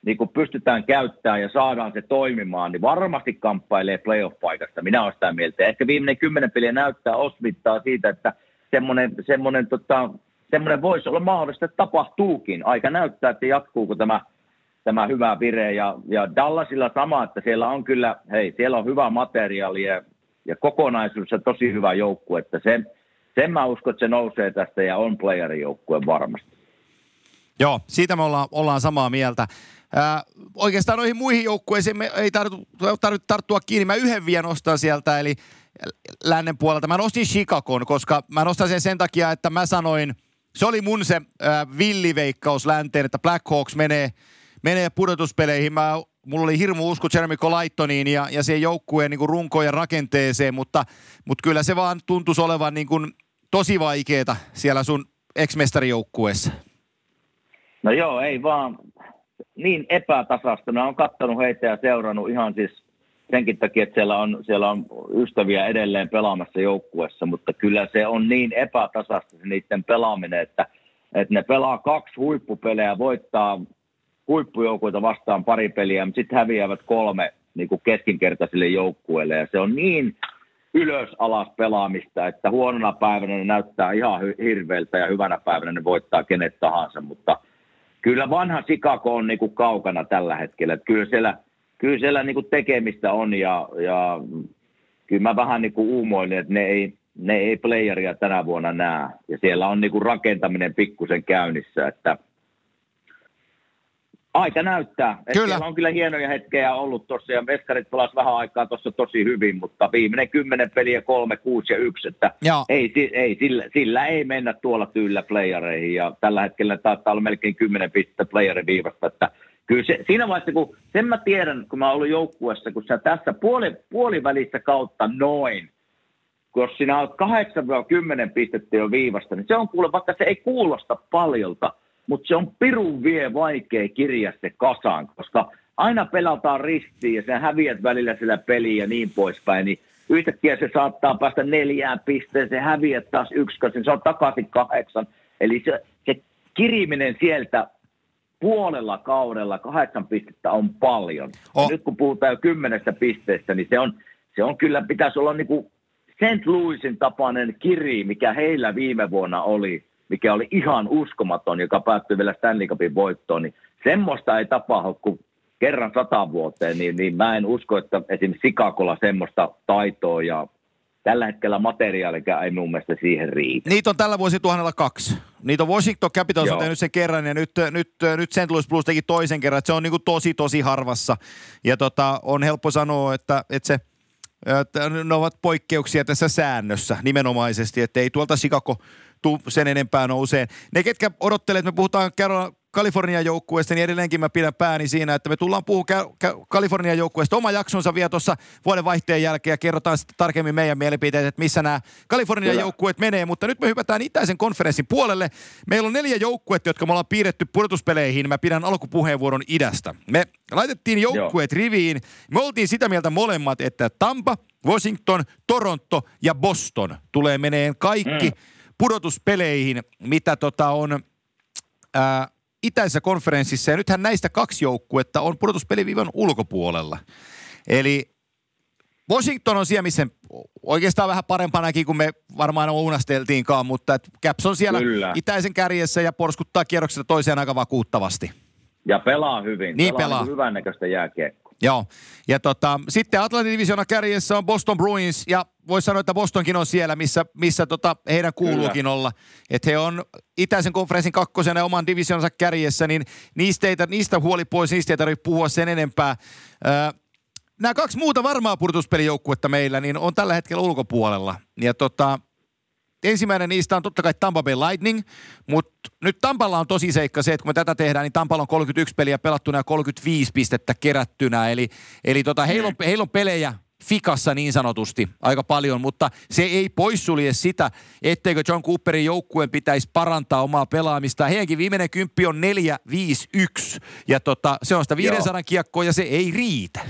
niin kun pystytään käyttämään ja saadaan se toimimaan, niin varmasti kamppailee playoff-paikasta. Minä olen sitä mieltä. Ehkä viimeinen kymmenen peliä näyttää osvittaa siitä, että semmoinen, semmoinen, tota, semmoinen voisi olla mahdollista, että tapahtuukin. Aika näyttää, että jatkuuko tämä, tämä hyvä vire. Ja, ja Dallasilla sama, että siellä on kyllä, hei, siellä on hyvä materiaali ja, ja kokonaisuudessa tosi hyvä joukkue. Että sen, sen mä uskon, että se nousee tästä ja on playerijoukkue varmasti.
Joo, siitä me ollaan, ollaan samaa mieltä. Ää, oikeastaan noihin muihin joukkueisiin me ei tarvitse tarvitse tarttua kiinni. Mä yhden vielä nostan sieltä, eli lännen puolelta. Mä nostin Chicagon, koska mä nostan sen sen takia, että mä sanoin, se oli mun se ää, villiveikkaus länteen, että Black Hawks menee, menee pudotuspeleihin. Mä, mulla oli hirmu usko Jeremy Colaittoniin ja, ja siihen joukkueen niin runkoon ja rakenteeseen, mutta, mutta kyllä se vaan tuntuisi olevan niin kuin tosi vaikeeta siellä sun ex-mestarijoukkueessa.
No joo, ei vaan niin epätasasta. Mä oon kattonut heitä ja seurannut ihan siis senkin takia, että siellä on, siellä on ystäviä edelleen pelaamassa joukkuessa, mutta kyllä se on niin epätasasta se niiden pelaaminen, että, että ne pelaa kaksi huippupelejä, voittaa huippujoukuita vastaan pari peliä, mutta sitten häviävät kolme niin kuin keskinkertaisille joukkueille ja se on niin ylös alas pelaamista, että huonona päivänä ne näyttää ihan hirveältä ja hyvänä päivänä ne voittaa kenet tahansa, mutta – kyllä vanha Chicago on niin kuin kaukana tällä hetkellä. Että kyllä siellä, kyllä siellä niin kuin tekemistä on ja, ja kyllä mä vähän niin kuin uumoilin, että ne ei, ne ei playeria tänä vuonna näe. Ja siellä on niin kuin rakentaminen pikkusen käynnissä, että – Aika näyttää. Kyllä. Siellä on kyllä hienoja hetkeä ollut tuossa ja Veskarit pelasi vähän aikaa tuossa tosi hyvin, mutta viimeinen kymmenen peliä, kolme, kuusi ja yksi, että ei, ei, sillä, sillä, ei mennä tuolla tyylillä playereihin ja tällä hetkellä taitaa olla melkein kymmenen pistettä playerin viivasta, että kyllä se, siinä vaiheessa, kun sen mä tiedän, kun mä oon ollut joukkuessa, kun sä tässä puoli, puolivälissä kautta noin, kun jos sinä olet 8-10 pistettä jo viivasta, niin se on kuule, vaikka se ei kuulosta paljolta, mutta se on pirun vie vaikea kirja se kasaan, koska aina pelataan ristiin ja sä häviät välillä sillä peliä ja niin poispäin, niin yhtäkkiä se saattaa päästä neljään pisteeseen, häviät taas yksi, se on takaisin kahdeksan. Eli se, se kiriminen sieltä puolella kaudella kahdeksan pistettä on paljon. Oh. nyt kun puhutaan jo kymmenestä pisteestä, niin se on, se on kyllä, pitäisi olla niin kuin St. Louisin tapainen kiri, mikä heillä viime vuonna oli mikä oli ihan uskomaton, joka päättyi vielä Stanley Cupin voittoon, niin semmoista ei tapahdu kuin kerran sata vuoteen, niin, niin mä en usko, että esimerkiksi Sikakolla semmoista taitoa ja tällä hetkellä materiaalia ei mun mielestä siihen riitä.
Niitä on tällä vuosituhannella kaksi. Niitä on Washington Capitals on tehnyt sen kerran ja nyt, nyt, nyt St. Louis Blues teki toisen kerran. Että se on niin kuin tosi, tosi harvassa. Ja tota, on helppo sanoa, että, että se, että ne ovat poikkeuksia tässä säännössä nimenomaisesti, että ei tuolta Chicago tuu sen enempää nouseen. Ne, ketkä odottelee, että me puhutaan Kalifornian joukkueesta, niin edelleenkin mä pidän pääni siinä, että me tullaan puhumaan Kalifornian joukkueesta oma jaksonsa vielä tuossa vuoden vaihteen jälkeen ja kerrotaan sitten tarkemmin meidän mielipiteet, että missä nämä Kalifornian joukkueet menee. Mutta nyt me hypätään itäisen konferenssin puolelle. Meillä on neljä joukkuetta, jotka me ollaan piirretty pudotuspeleihin. Mä pidän alkupuheenvuoron idästä. Me laitettiin joukkueet riviin. Me oltiin sitä mieltä molemmat, että Tampa, Washington, Toronto ja Boston tulee meneen kaikki mm. Pudotuspeleihin, mitä tota on... Ää, itäisessä konferenssissa, ja nythän näistä kaksi joukkuetta on pudotuspeliviivan ulkopuolella. Eli Washington on siellä, missä oikeastaan vähän parempanakin kuin me varmaan unasteltiinkaan, mutta Caps on siellä Kyllä. itäisen kärjessä ja porskuttaa kierroksesta toiseen aika vakuuttavasti.
Ja pelaa hyvin. Niin pelaa. pelaa. Niin hyvän näköistä jääkiekkoa.
Joo. Ja tota, sitten Atlantin divisiona kärjessä on Boston Bruins ja voisi sanoa, että Bostonkin on siellä, missä, missä tota, heidän kuuluukin Kyllä. olla. Että he on itäisen konferenssin kakkosena ja oman divisionansa kärjessä, niin niistä, ei, niistä huoli pois, niistä ei tarvitse puhua sen enempää. Öö, nämä kaksi muuta varmaa purtuspelijoukkuetta meillä, niin on tällä hetkellä ulkopuolella. Ja tota, ensimmäinen niistä on totta kai Tampa Bay Lightning, mutta nyt Tampalla on tosi seikka se, että kun me tätä tehdään, niin Tampalla on 31 peliä pelattuna ja 35 pistettä kerättynä. Eli, eli tota, heillä, on, heillä on pelejä fikassa niin sanotusti aika paljon, mutta se ei poissulje sitä, etteikö John Cooperin joukkueen pitäisi parantaa omaa pelaamista. Heidänkin viimeinen kymppi on 4-5-1 ja tota, se on sitä 500 Joo. kiekkoa ja se ei riitä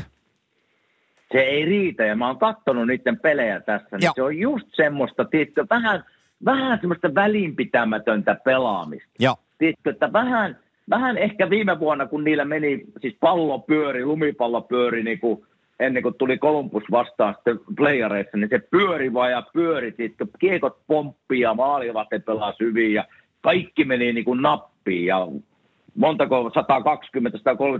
se ei riitä. Ja mä oon katsonut niiden pelejä tässä, niin Joo. se on just semmoista, tiedätkö, vähän, vähän semmoista välinpitämätöntä pelaamista.
Joo.
Tiedätkö, että vähän, vähän ehkä viime vuonna, kun niillä meni, siis pallo pyöri, lumipallo pyöri, niin kuin ennen kuin tuli Columbus vastaan sitten playareissa, niin se pyöri vaan ja pyöri, tiedätkö, kiekot pomppia, ja maalivahti pelasi hyvin ja kaikki meni niin kuin nappiin ja montako 120-130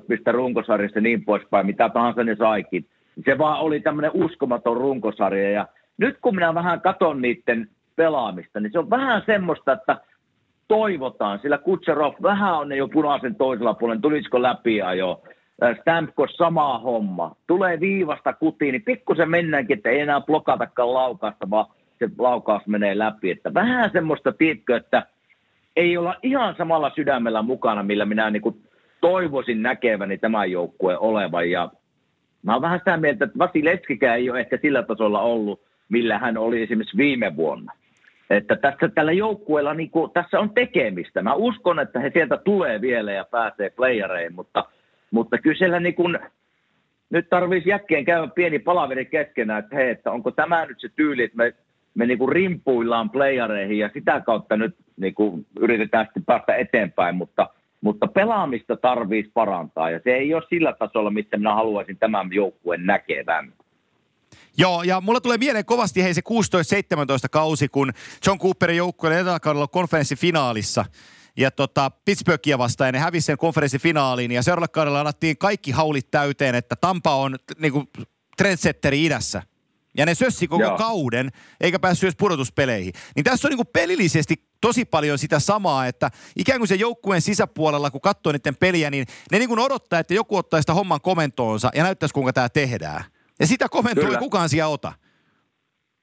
pistettä runkosarjassa ja niin poispäin, mitä tahansa ne saikin se vaan oli tämmöinen uskomaton runkosarja. Ja nyt kun minä vähän katon niiden pelaamista, niin se on vähän semmoista, että toivotaan, sillä Kutserov vähän on jo punaisen toisella puolella, tulisiko läpi jo. Stampko sama homma. Tulee viivasta kutiin, niin pikkusen mennäänkin, että ei enää blokatakaan laukasta, vaan se laukaus menee läpi. Että vähän semmoista, tiedätkö, että ei olla ihan samalla sydämellä mukana, millä minä niin kuin toivoisin näkeväni tämän joukkueen olevan. Ja Mä oon vähän sitä mieltä, että Vasilevskikään ei ole ehkä sillä tasolla ollut, millä hän oli esimerkiksi viime vuonna. Että tässä tällä joukkueella niin kuin, tässä on tekemistä. Mä uskon, että he sieltä tulee vielä ja pääsee playereihin, mutta, mutta kyllä siellä niin kuin, nyt tarvitsisi jäkkeen käydä pieni palaveri keskenään, että hei, että onko tämä nyt se tyyli, että me, me niin kuin rimpuillaan playereihin ja sitä kautta nyt niin kuin yritetään sitten päästä eteenpäin, mutta – mutta pelaamista tarvitsisi parantaa ja se ei ole sillä tasolla, missä minä haluaisin tämän joukkueen näkevän.
Joo, ja mulla tulee mieleen kovasti hei se 16-17 kausi, kun John Cooperin joukkueen edelläkaudella konferenssifinaalissa ja tota, Pittsburghia vastaan ja ne hävisi sen konferenssifinaaliin ja seuraavalla kaudella annettiin kaikki haulit täyteen, että Tampa on niinku trendsetteri idässä. Ja ne sössi koko Joo. kauden, eikä päässyt edes pudotuspeleihin. Niin tässä on niinku pelillisesti tosi paljon sitä samaa, että ikään kuin se joukkueen sisäpuolella, kun katsoo niiden peliä, niin ne niin kuin odottaa, että joku ottaa sitä homman komentoonsa ja näyttäisi, kuinka tämä tehdään. Ja sitä komentoa ei kukaan siellä ota.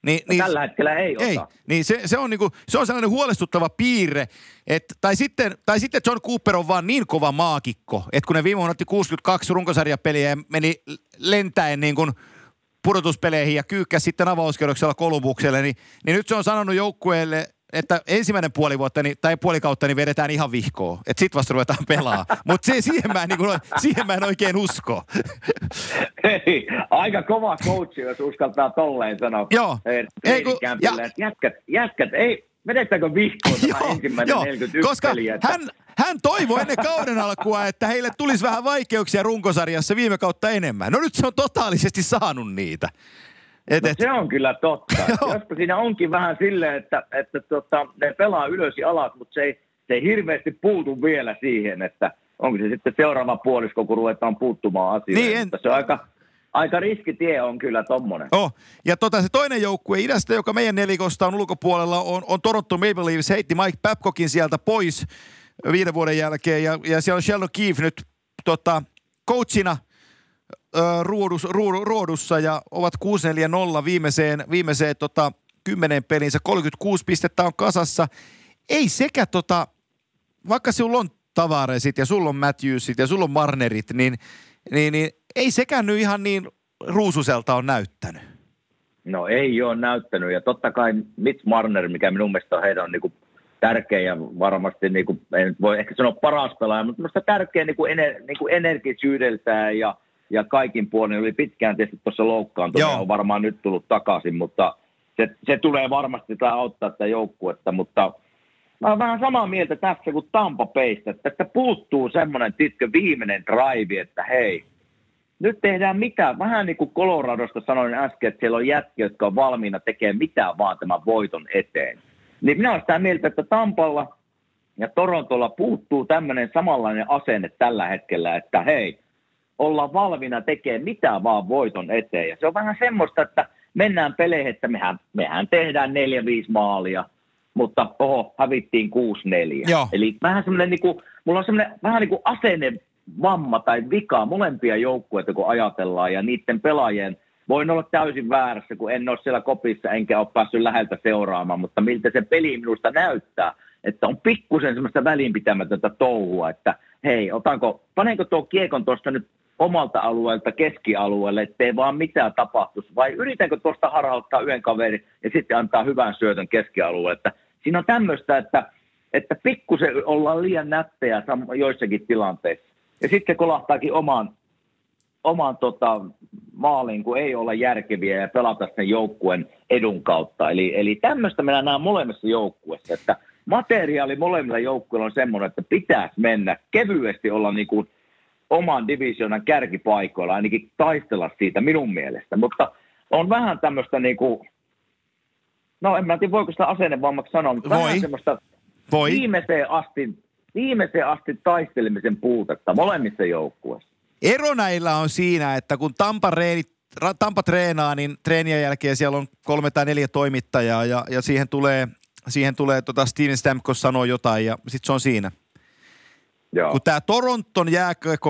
Niin, niin, tällä hetkellä ei, ei ota.
Niin se, se, on niinku, se on sellainen huolestuttava piirre, että, tai, sitten, tai sitten John Cooper on vaan niin kova maakikko, että kun ne viime vuonna otti 62 runkosarjapeliä ja meni lentäen niin kuin pudotuspeleihin ja kyykkäsi sitten avauskierroksella Kolumbukselle, niin, niin nyt se on sanonut joukkueelle, että ensimmäinen puoli vuotta niin, tai puoli kautta niin vedetään ihan vihkoa. Että sit vasta ruvetaan pelaa. Mutta siihen, mä en, niin kuin, siihen mä en oikein usko.
Hei, aika kova coachi, jos uskaltaa tolleen sanoa.
Joo.
Ei, kun, ja, jätkät, jätkät, ei, vedetäänkö vihkoon tämä joo, ensimmäinen joo, 41
koska
peliä?
Että... Hän, hän toivoi ennen kauden alkua, että heille tulisi vähän vaikeuksia runkosarjassa viime kautta enemmän. No nyt se on totaalisesti saanut niitä.
Et, no, se on kyllä totta. Jospa siinä onkin vähän silleen, että, että tota, ne pelaa ylös ja alas, mutta se ei, se ei hirveästi puutu vielä siihen, että onko se sitten seuraava puolisko, kun ruvetaan puuttumaan asioihin. Niin, en... Mutta se on aika, aika riskitie on kyllä tommonen.
Oh. Ja tota, se toinen joukkue idästä, joka meidän nelikosta on ulkopuolella, on, on Toronto Maple Leafs. Heitti Mike Babcockin sieltä pois viiden vuoden jälkeen. Ja, ja siellä on Sheldon Keefe nyt tota, coachina – ruodus, ruodu, ruodussa ja ovat 6-4-0 viimeiseen, viimeiseen tota, 10 pelinsä. 36 pistettä on kasassa. ei sekä tota, vaikka sulla on Tavaresit ja sulla on Matthewsit ja sulla on Marnerit, niin, niin, niin ei sekään nyt ihan niin ruususelta on näyttänyt.
No ei ole näyttänyt ja totta kai Mitch Marner, mikä minun mielestä on heidän on niin kuin tärkeä ja varmasti, niin kuin, en voi ehkä sanoa paras pelaaja, mutta minusta tärkeä niin kuin ener, niin kuin energisyydeltään ja, ja kaikin puolin. Oli pitkään tietysti tuossa loukkaantunut on varmaan nyt tullut takaisin, mutta se, se tulee varmasti tämä auttaa tätä joukkuetta, mutta mä olen vähän samaa mieltä tässä kuin Tampa Peistä, että tästä puuttuu semmoinen titkö viimeinen drive, että hei, nyt tehdään mitä, vähän niin kuin Coloradosta sanoin äsken, että siellä on jätkiä, jotka on valmiina tekemään mitä vaan tämän voiton eteen. Niin minä olen sitä mieltä, että Tampalla ja Torontolla puuttuu tämmöinen samanlainen asenne tällä hetkellä, että hei, ollaan valmiina tekemään mitä vaan voiton eteen. Ja se on vähän semmoista, että mennään peleihin, että mehän, mehän tehdään 4-5 maalia, mutta oho, hävittiin 6-4. Joo. Eli vähän semmoinen, niin kuin, mulla on semmoinen vähän niin kuin asenne vamma tai vika molempia joukkueita, kun ajatellaan, ja niiden pelaajien – voin olla täysin väärässä, kun en ole siellä kopissa enkä ole päässyt läheltä seuraamaan, mutta miltä se peli minusta näyttää, että on pikkusen semmoista välinpitämätöntä touhua, että hei, otanko, panenko tuo kiekon tuosta nyt omalta alueelta keskialueelle, ettei vaan mitään tapahtuisi, vai yritänkö tuosta harauttaa yhden kaverin ja sitten antaa hyvän syötön keskialueelle, siinä on tämmöistä, että, että pikkusen ollaan liian nättejä joissakin tilanteissa. Ja sitten kolahtaakin omaan, oman tota, maaliin, kun ei olla järkeviä ja pelata sen joukkueen edun kautta. Eli, eli tämmöistä meillä nähdään molemmissa joukkueissa, että materiaali molemmilla joukkueilla on semmoinen, että pitäisi mennä kevyesti olla niin kuin oman divisionan kärkipaikoilla, ainakin taistella siitä minun mielestä. Mutta on vähän tämmöistä niin kuin, no en mä tiedä voiko sitä asennevammaksi sanoa, mutta Voi. vähän semmoista Voi. Viimeiseen, asti, viimeiseen asti taistelemisen puutetta molemmissa joukkueissa.
Ero näillä on siinä, että kun Tampa, reeni, Tampa treenaa, niin treenien jälkeen siellä on kolme tai neljä toimittajaa ja, ja siihen tulee, siihen tulee tota Steven Stamkos sanoo jotain ja sitten se on siinä. Joo. Kun tämä Toronton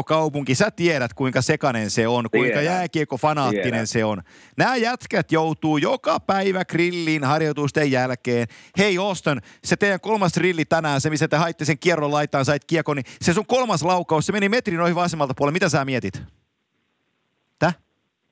kaupunki, sä tiedät kuinka sekainen se on, kuinka Tiedän. jääkiekko fanaattinen Tiedän. se on. Nämä jätkät joutuu joka päivä grilliin harjoitusten jälkeen. Hei Austin, se teidän kolmas rilli tänään, se missä te haitte sen kierron laitaan, sait kiekon, niin se sun kolmas laukaus, se meni metrin ohi vasemmalta puolella. Mitä sä mietit? Tä?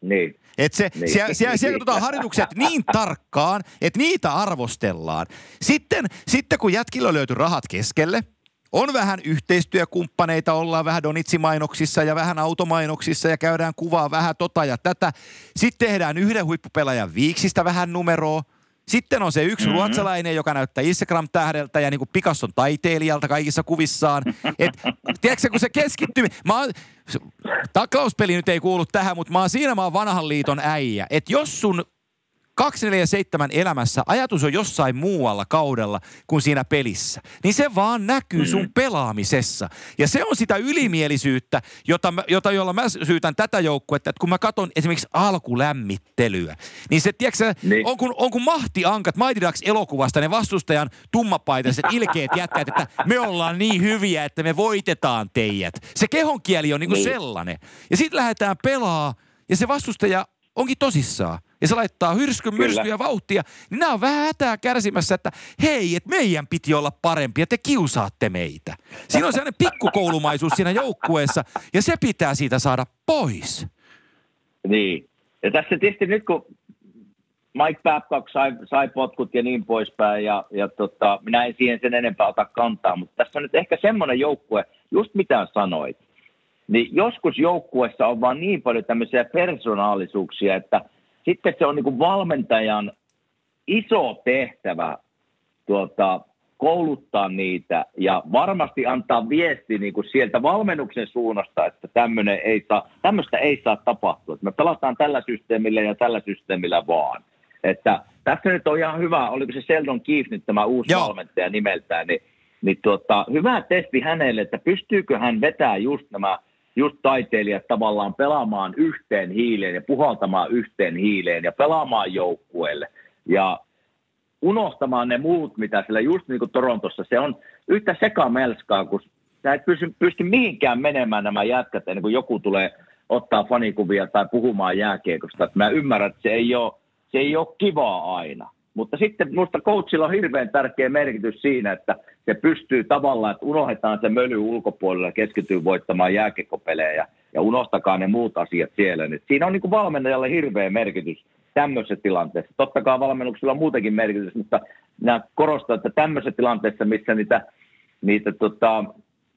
Niin.
Et se, niin. siellä, siellä, siellä katsotaan harjoitukset niin tarkkaan, että niitä arvostellaan. Sitten, sitten kun jätkillä löytyy rahat keskelle – on vähän yhteistyökumppaneita, ollaan vähän Donitsi-mainoksissa ja vähän automainoksissa ja käydään kuvaa vähän tota ja tätä. Sitten tehdään yhden huippupelaajan viiksistä vähän numeroa. Sitten on se yksi mm-hmm. ruotsalainen, joka näyttää Instagram-tähdeltä ja niin kuin Picasson taiteilijalta kaikissa kuvissaan. Et, tiedätkö, kun se keskittyy... Mä oon, taklauspeli nyt ei kuulu tähän, mutta mä oon siinä mä oon vanhan liiton äijä. Että jos sun 247 elämässä ajatus on jossain muualla kaudella kuin siinä pelissä, niin se vaan näkyy sun mm. pelaamisessa. Ja se on sitä ylimielisyyttä, jota, jota jolla mä syytän tätä joukkuetta, että kun mä katson esimerkiksi alkulämmittelyä, niin se, tiedätkö, niin. on, kun, on kun Mahti Ankat Mighty Ducks elokuvasta ne vastustajan tummapaitaiset ilkeät jätkät, että me ollaan niin hyviä, että me voitetaan teidät. Se kehonkieli on niinku niin. sellainen. Ja sitten lähdetään pelaa ja se vastustaja onkin tosissaan ja se laittaa hyrskyn, myrskyä ja vauhtia, niin nämä on vähän hätää kärsimässä, että hei, että meidän piti olla parempi ja te kiusaatte meitä. Siinä on sellainen pikkukoulumaisuus siinä joukkueessa ja se pitää siitä saada pois.
Niin. Ja tässä tietysti nyt kun Mike Babcock sai, sai potkut ja niin poispäin, ja, ja tota, minä en siihen sen enempää ota kantaa, mutta tässä on nyt ehkä semmoinen joukkue, just mitä sanoit, niin joskus joukkueessa on vaan niin paljon tämmöisiä persoonallisuuksia, että – sitten se on niin kuin valmentajan iso tehtävä tuota, kouluttaa niitä ja varmasti antaa viesti niin kuin sieltä valmennuksen suunnasta, että ei saa, tämmöistä ei saa tapahtua. Että me pelataan tällä systeemillä ja tällä systeemillä vaan. Että tässä nyt on ihan hyvä, oliko se Sheldon Keefe nyt tämä uusi Joo. valmentaja nimeltään, niin, niin tuota, hyvä testi hänelle, että pystyykö hän vetämään just nämä just taiteilijat tavallaan pelaamaan yhteen hiileen ja puhaltamaan yhteen hiileen ja pelaamaan joukkueelle. Ja unohtamaan ne muut, mitä siellä just niin kuin Torontossa, se on yhtä sekamelskaa, kun sä et pysty, pysty mihinkään menemään nämä jätkät ennen kuin joku tulee ottaa fanikuvia tai puhumaan jääkiekosta. Että mä ymmärrän, että se ei ole, se ei ole kivaa aina. Mutta sitten minusta coachilla on hirveän tärkeä merkitys siinä, että se pystyy tavallaan, että unohdetaan se möly ulkopuolella ja keskityy voittamaan jääkekkopelejä ja unohtakaa ne muut asiat siellä. Nyt siinä on niin kuin valmennajalle hirveä merkitys tämmöisessä tilanteessa. Totta kai valmennuksella on muutenkin merkitys, mutta nämä korostaa, että tämmöisessä tilanteessa, missä niitä, niitä tota,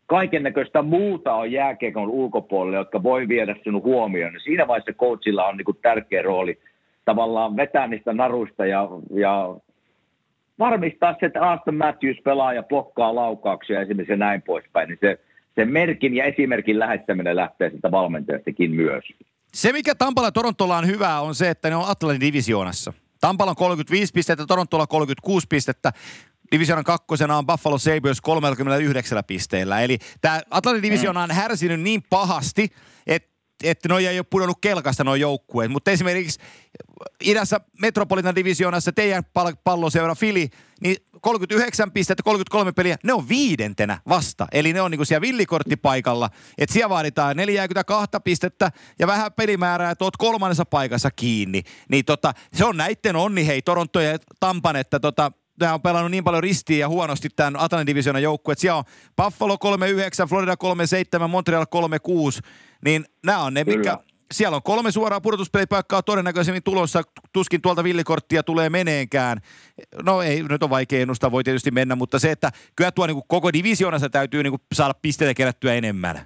kaiken näköistä muuta on jääkiekon ulkopuolella, jotka voi viedä sinun huomioon, niin siinä vaiheessa coachilla on niin kuin tärkeä rooli tavallaan vetää niistä naruista ja, ja varmistaa se, että Aston Matthews pelaa ja blokkaa laukauksia esimerkiksi ja näin poispäin, niin se, se merkin ja esimerkin lähettäminen lähtee sitä valmentajastakin myös.
Se, mikä Tampalla ja Torontolla on hyvää, on se, että ne on Atlantin divisioonassa. Tampalla on 35 pistettä, Torontolla 36 pistettä. Divisionan kakkosena on Buffalo Sabres 39 pisteellä. Eli tämä Atlantin divisiona on härsinyt niin pahasti, että että noi ei ole pudonnut kelkasta nuo joukkueet. Mutta esimerkiksi idässä Metropolitan divisioonassa teidän palloseura Fili, niin 39 pistettä, 33 peliä, ne on viidentenä vasta. Eli ne on niinku siellä villikorttipaikalla. Että siellä vaaditaan 42 pistettä ja vähän pelimäärää, että oot kolmannessa paikassa kiinni. Niin tota, se on näitten onni, hei, Toronto ja Tampan, että tota, nämä on pelannut niin paljon ristiin ja huonosti tämän Atlantin divisioonan joukkue, että siellä on Buffalo 39, Florida 37, Montreal 36, niin nämä on ne, Kyllä. mikä, siellä on kolme suoraa pudotuspelipaikkaa todennäköisemmin tulossa. Tuskin tuolta villikorttia tulee meneenkään. No ei, nyt on vaikea ennustaa, voi tietysti mennä, mutta se, että kyllä tuo niin koko divisioonassa täytyy niin saada pisteitä kerättyä enemmän.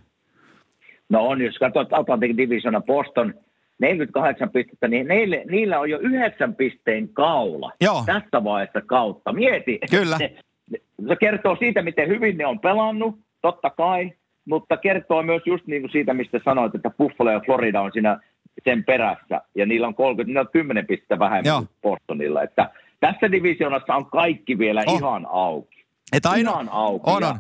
No on, jos katsot Atlantic Divisiona Boston, 48 pistettä, niin neille, niillä on jo 9 pisteen kaula Joo. tässä vaiheessa kautta. Mieti.
Kyllä.
Se, se kertoo siitä, miten hyvin ne on pelannut, totta kai, mutta kertoo myös just niin kuin siitä, mistä sanoit, että Buffalo ja Florida on siinä sen perässä, ja niillä on 30, niillä on 10 pistettä vähemmän Joo. Bostonilla, että tässä divisionassa on kaikki vielä oh. ihan auki.
Et aino,
ihan auki.
On, on.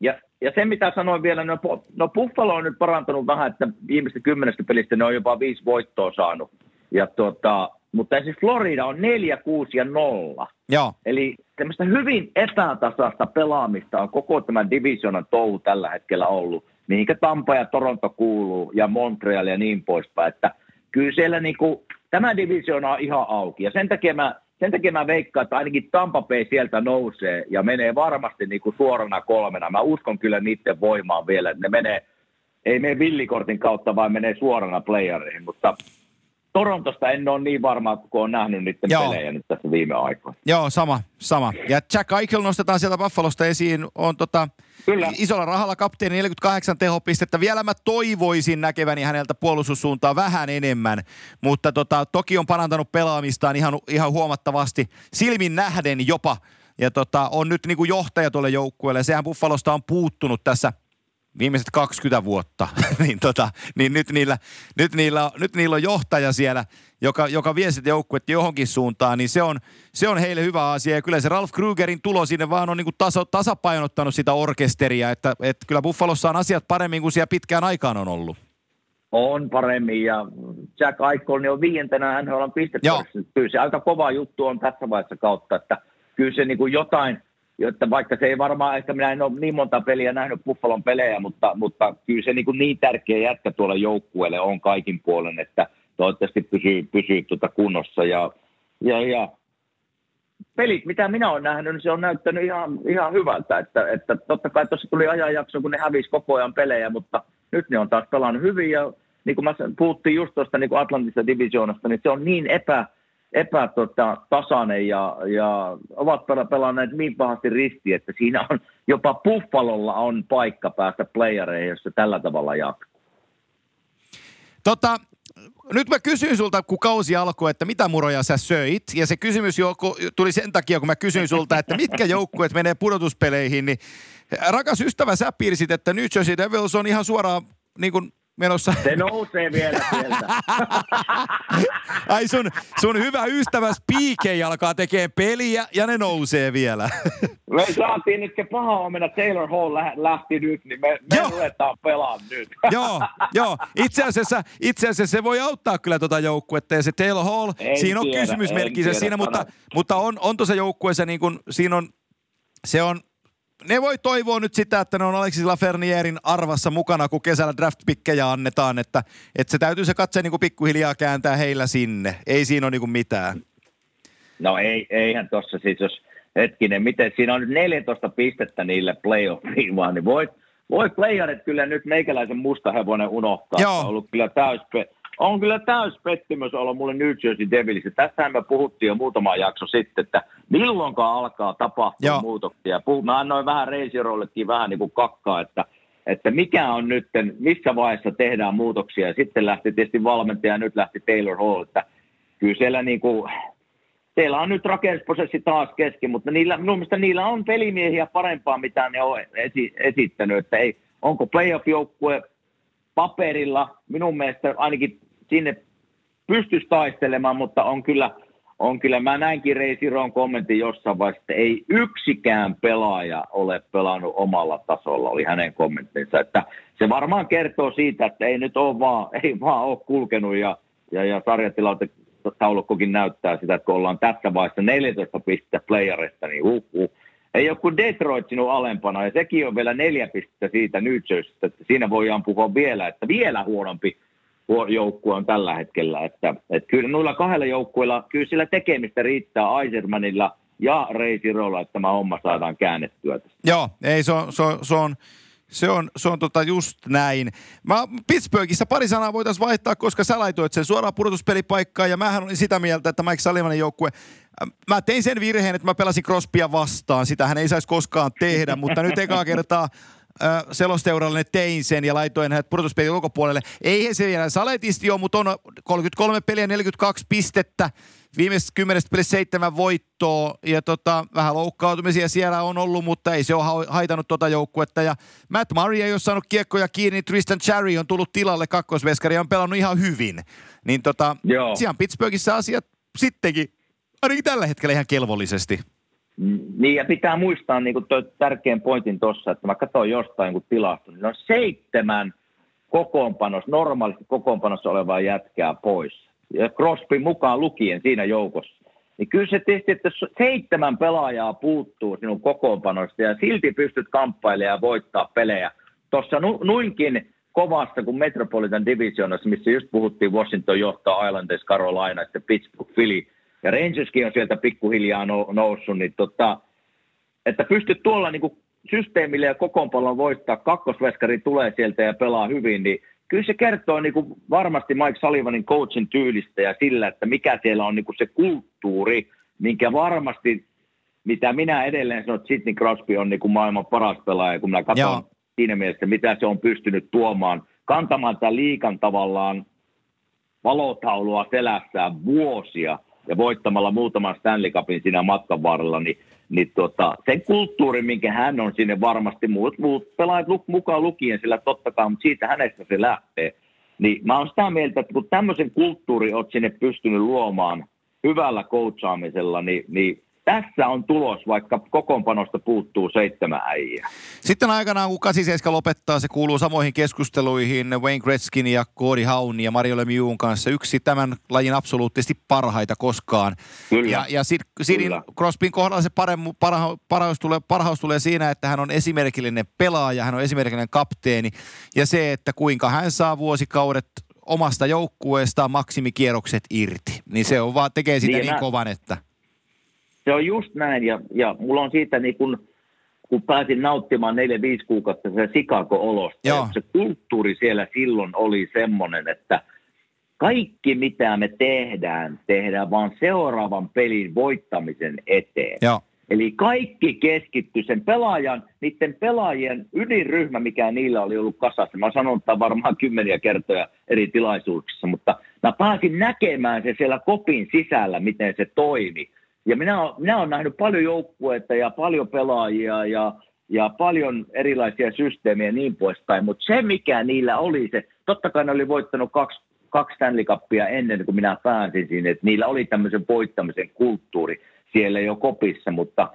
Ja, ja se, mitä sanoin vielä, no, no Buffalo on nyt parantunut vähän, että viimeistä kymmenestä pelistä ne on jopa viisi voittoa saanut. Ja tuota, mutta siis Florida on 4, 6 ja 0.
Joo.
Eli tämmöistä hyvin epätasaista pelaamista on koko tämän divisionan touhu tällä hetkellä ollut, mihinkä Tampa ja Toronto kuuluu ja Montreal ja niin poispäin. Että kyllä siellä niinku, tämä divisiona on ihan auki ja sen takia mä, sen takia mä veikkaan, että ainakin Tampa Bay sieltä nousee ja menee varmasti niinku suorana kolmena. Mä uskon kyllä niiden voimaan vielä, että ne menee, ei mene villikortin kautta, vaan menee suorana playereihin, mutta Torontosta en ole niin varma, kun olen nähnyt niiden Joo. pelejä nyt tässä viime aikoina.
Joo, sama, sama. Ja Jack Eichel nostetaan sieltä Buffalosta esiin. On tota, Kyllä. isolla rahalla kapteeni 48 tehopistettä. Vielä mä toivoisin näkeväni häneltä puolustussuuntaa vähän enemmän, mutta tota, toki on parantanut pelaamistaan ihan, ihan huomattavasti. Silmin nähden jopa. Ja tota, on nyt niin kuin johtaja tuolle joukkueelle. Sehän Buffalosta on puuttunut tässä – viimeiset 20 vuotta, niin, tota, niin nyt, niillä, nyt, niillä, nyt niillä on johtaja siellä, joka, joka vie sitä joukkuetta johonkin suuntaan, niin se on, se on heille hyvä asia. Ja kyllä se Ralph Krugerin tulo sinne vaan on niin kuin taso, tasapainottanut sitä orkesteria, että, että kyllä Buffalossa on asiat paremmin kuin siellä pitkään aikaan on ollut.
On paremmin ja Jack Eichel niin on viientenä NHL pistettä. Kyllä se aika kova juttu on tässä vaiheessa kautta, että kyllä se niin kuin jotain – jotta vaikka se ei varmaan, ehkä minä en ole niin monta peliä nähnyt Buffalon pelejä, mutta, mutta kyllä se niin, kuin niin tärkeä jätkä tuolle joukkueelle on kaikin puolen, että toivottavasti pysyy, pysyy tuota kunnossa ja, ja, ja pelit, mitä minä olen nähnyt, niin se on näyttänyt ihan, ihan hyvältä. Että, että totta kai tuossa tuli ajanjakso, kun ne hävisi koko ajan pelejä, mutta nyt ne on taas pelannut hyvin. Ja niin kuin mä puhuttiin just tuosta niin Atlantista divisioonasta, niin se on niin epä, epätasainen ja, ja ovat pelanneet niin pahasti risti, että siinä on jopa Buffalolla on paikka päästä playereihin, jos se tällä tavalla jatkuu.
Tota, nyt mä kysyin sulta, kun kausi alkoi, että mitä muroja sä söit. Ja se kysymys tuli sen takia, kun mä kysyin sulta, että mitkä joukkueet menee pudotuspeleihin. Niin rakas ystävä, sä piirsit, että New Jersey Devils on ihan suoraan niin kuin menossa.
Se nousee vielä sieltä.
Ai sun, sun hyvä ystäväs PK alkaa tekemään peliä ja ne nousee vielä.
me saatiin nyt paha omena Taylor Hall lähti nyt, niin me, me ruvetaan pelaamaan nyt.
joo, joo. Itse asiassa, itse asiassa se voi auttaa kyllä tuota joukkuetta ja se Taylor Hall, en siinä on kysymysmerkki siinä, mutta, mutta on, on tuossa joukkueessa niin kuin, siinä on, se on ne voi toivoa nyt sitä, että ne on Alexis Lafernierin arvassa mukana, kun kesällä draft-pikkejä annetaan, että, että se täytyy se katse niin kuin pikkuhiljaa kääntää heillä sinne. Ei siinä ole niin kuin mitään.
No ei, eihän tuossa siis, jos hetkinen, miten siinä on nyt 14 pistettä niille playoffiin vaan, niin voi, voi playerit kyllä nyt meikäläisen musta hevonen unohtaa. Joo. On ollut kyllä täys, on kyllä täys pettymys ollut mulle New Jersey Devilsissä. Tästähän me puhuttiin jo muutama jakso sitten, että milloinkaan alkaa tapahtua Joo. muutoksia. Mä annoin vähän reisirollekin vähän niin kuin kakkaa, että, että mikä on nyt, missä vaiheessa tehdään muutoksia. Ja sitten lähti tietysti valmentaja ja nyt lähti Taylor Hall, että kyllä siellä niin kuin, teillä on nyt rakennusprosessi taas kesken, mutta niillä, minun mielestä niillä on pelimiehiä parempaa, mitä ne on esi- esittänyt, että ei, onko playoff-joukkue paperilla, minun mielestä ainakin sinne pystyisi taistelemaan, mutta on kyllä, on kyllä mä näinkin Reisiron kommentin jossain vaiheessa, että ei yksikään pelaaja ole pelannut omalla tasolla, oli hänen kommenttinsa, että se varmaan kertoo siitä, että ei nyt ole vaan, ei vaan ole kulkenut ja, ja, ja sarjatilaute taulukkokin näyttää sitä, että kun ollaan tässä vaiheessa 14 pistettä playerista, niin huh. Ei ole kuin Detroit sinun alempana, ja sekin on vielä neljä pistettä siitä Jerseystä, että siinä voidaan puhua vielä, että vielä huonompi joukkue on tällä hetkellä. Että, että kyllä noilla kahdella joukkueella, kyllä sillä tekemistä riittää Aisermanilla ja Reisirolla, että tämä homma saadaan käännettyä tästä.
Joo, ei se on, se on, se on se on, se on tota just näin. Mä Pittsburghissa pari sanaa voitaisiin vaihtaa, koska sä laitoit sen suoraan pudotuspelipaikkaan ja mähän olin sitä mieltä, että Mike Sullivanin joukkue Mä tein sen virheen, että mä pelasin Crospia vastaan. Sitähän ei saisi koskaan tehdä, mutta nyt ekaa kertaa selosteuralle tein sen ja laitoin hänet pudotuspelin ulkopuolelle. Ei se vielä saletisti ole, mutta on 33 peliä 42 pistettä. Viimeisestä kymmenestä pelissä seitsemän voittoa ja tota, vähän loukkaantumisia siellä on ollut, mutta ei se ole haitannut tota joukkuetta. Ja Matt Murray ei ole saanut kiekkoja kiinni, Tristan Cherry on tullut tilalle kakkosveskari ja on pelannut ihan hyvin. Niin tota, siellä Pittsburghissa asiat sittenkin, ainakin tällä hetkellä ihan kelvollisesti.
Niin ja pitää muistaa niin kuin tärkeän pointin tuossa, että mä katsoin jostain kun tilasto, niin on seitsemän kokoonpanos, normaalisti kokoonpanossa olevaa jätkää pois. Ja Crosby mukaan lukien siinä joukossa. Niin kyllä se tietysti, että seitsemän pelaajaa puuttuu sinun kokoonpanosta ja silti pystyt kamppailemaan ja voittaa pelejä. Tuossa nu, nuinkin kovasta kuin Metropolitan Divisionassa, missä just puhuttiin Washington johtaa Islanders, Carolina, sitten Pittsburgh, Philly – ja Rangerskin on sieltä pikkuhiljaa noussut, niin tota, että pystyt tuolla niin systeemille ja kokoonpallon voittaa, kakkosveskari tulee sieltä ja pelaa hyvin, niin kyllä se kertoo niin kuin varmasti Mike Sullivanin coachin tyylistä ja sillä, että mikä siellä on niin kuin se kulttuuri, minkä varmasti, mitä minä edelleen sanon, että Sidney Crosby on niin kuin maailman paras pelaaja, kun minä katson Joo. siinä mielessä, mitä se on pystynyt tuomaan, kantamaan tämän liikan tavallaan valotaulua selässään vuosia, ja voittamalla muutaman Stanley Cupin siinä matkan varrella, niin, niin tota, sen kulttuuri, minkä hän on sinne varmasti, muut, muut pelaajat mukaan lukien, sillä totta kai, mutta siitä hänestä se lähtee. Niin mä oon sitä mieltä, että kun tämmöisen kulttuuri oot sinne pystynyt luomaan hyvällä coachaamisella, niin, niin tässä on tulos, vaikka kokoonpanosta puuttuu seitsemän äijää.
Sitten aikanaan, kun 87 lopettaa, se kuuluu samoihin keskusteluihin Wayne Gretzkin ja Cody Haun ja Mario Lemieux'n kanssa. Yksi tämän lajin absoluuttisesti parhaita koskaan. Kyllä. Ja, ja Sidin Crosbyn kohdalla se paremmu, parha, parhaus, tulee, parhaus tulee siinä, että hän on esimerkillinen pelaaja, hän on esimerkillinen kapteeni. Ja se, että kuinka hän saa vuosikaudet omasta joukkueestaan maksimikierrokset irti. Niin se on vaan, tekee sitä niin, niin kovan, että...
Se on just näin, ja, ja mulla on siitä niin kun, kun pääsin nauttimaan 4-5 kuukautta se Chicago-olosta, se kulttuuri siellä silloin oli semmoinen, että kaikki mitä me tehdään, tehdään vaan seuraavan pelin voittamisen eteen. Joo. Eli kaikki keskittyy sen pelaajan, niiden pelaajien ydinryhmä, mikä niillä oli ollut kasassa. Mä sanon tämän varmaan kymmeniä kertoja eri tilaisuuksissa, mutta mä pääsin näkemään se siellä kopin sisällä, miten se toimi. Ja minä, minä olen nähnyt paljon joukkueita ja paljon pelaajia ja, ja paljon erilaisia systeemejä ja niin poispäin, mutta se mikä niillä oli se, totta kai ne oli voittanut kaksi, kaksi Stanley Cupia ennen kuin minä pääsin sinne, että niillä oli tämmöisen voittamisen kulttuuri siellä jo kopissa, mutta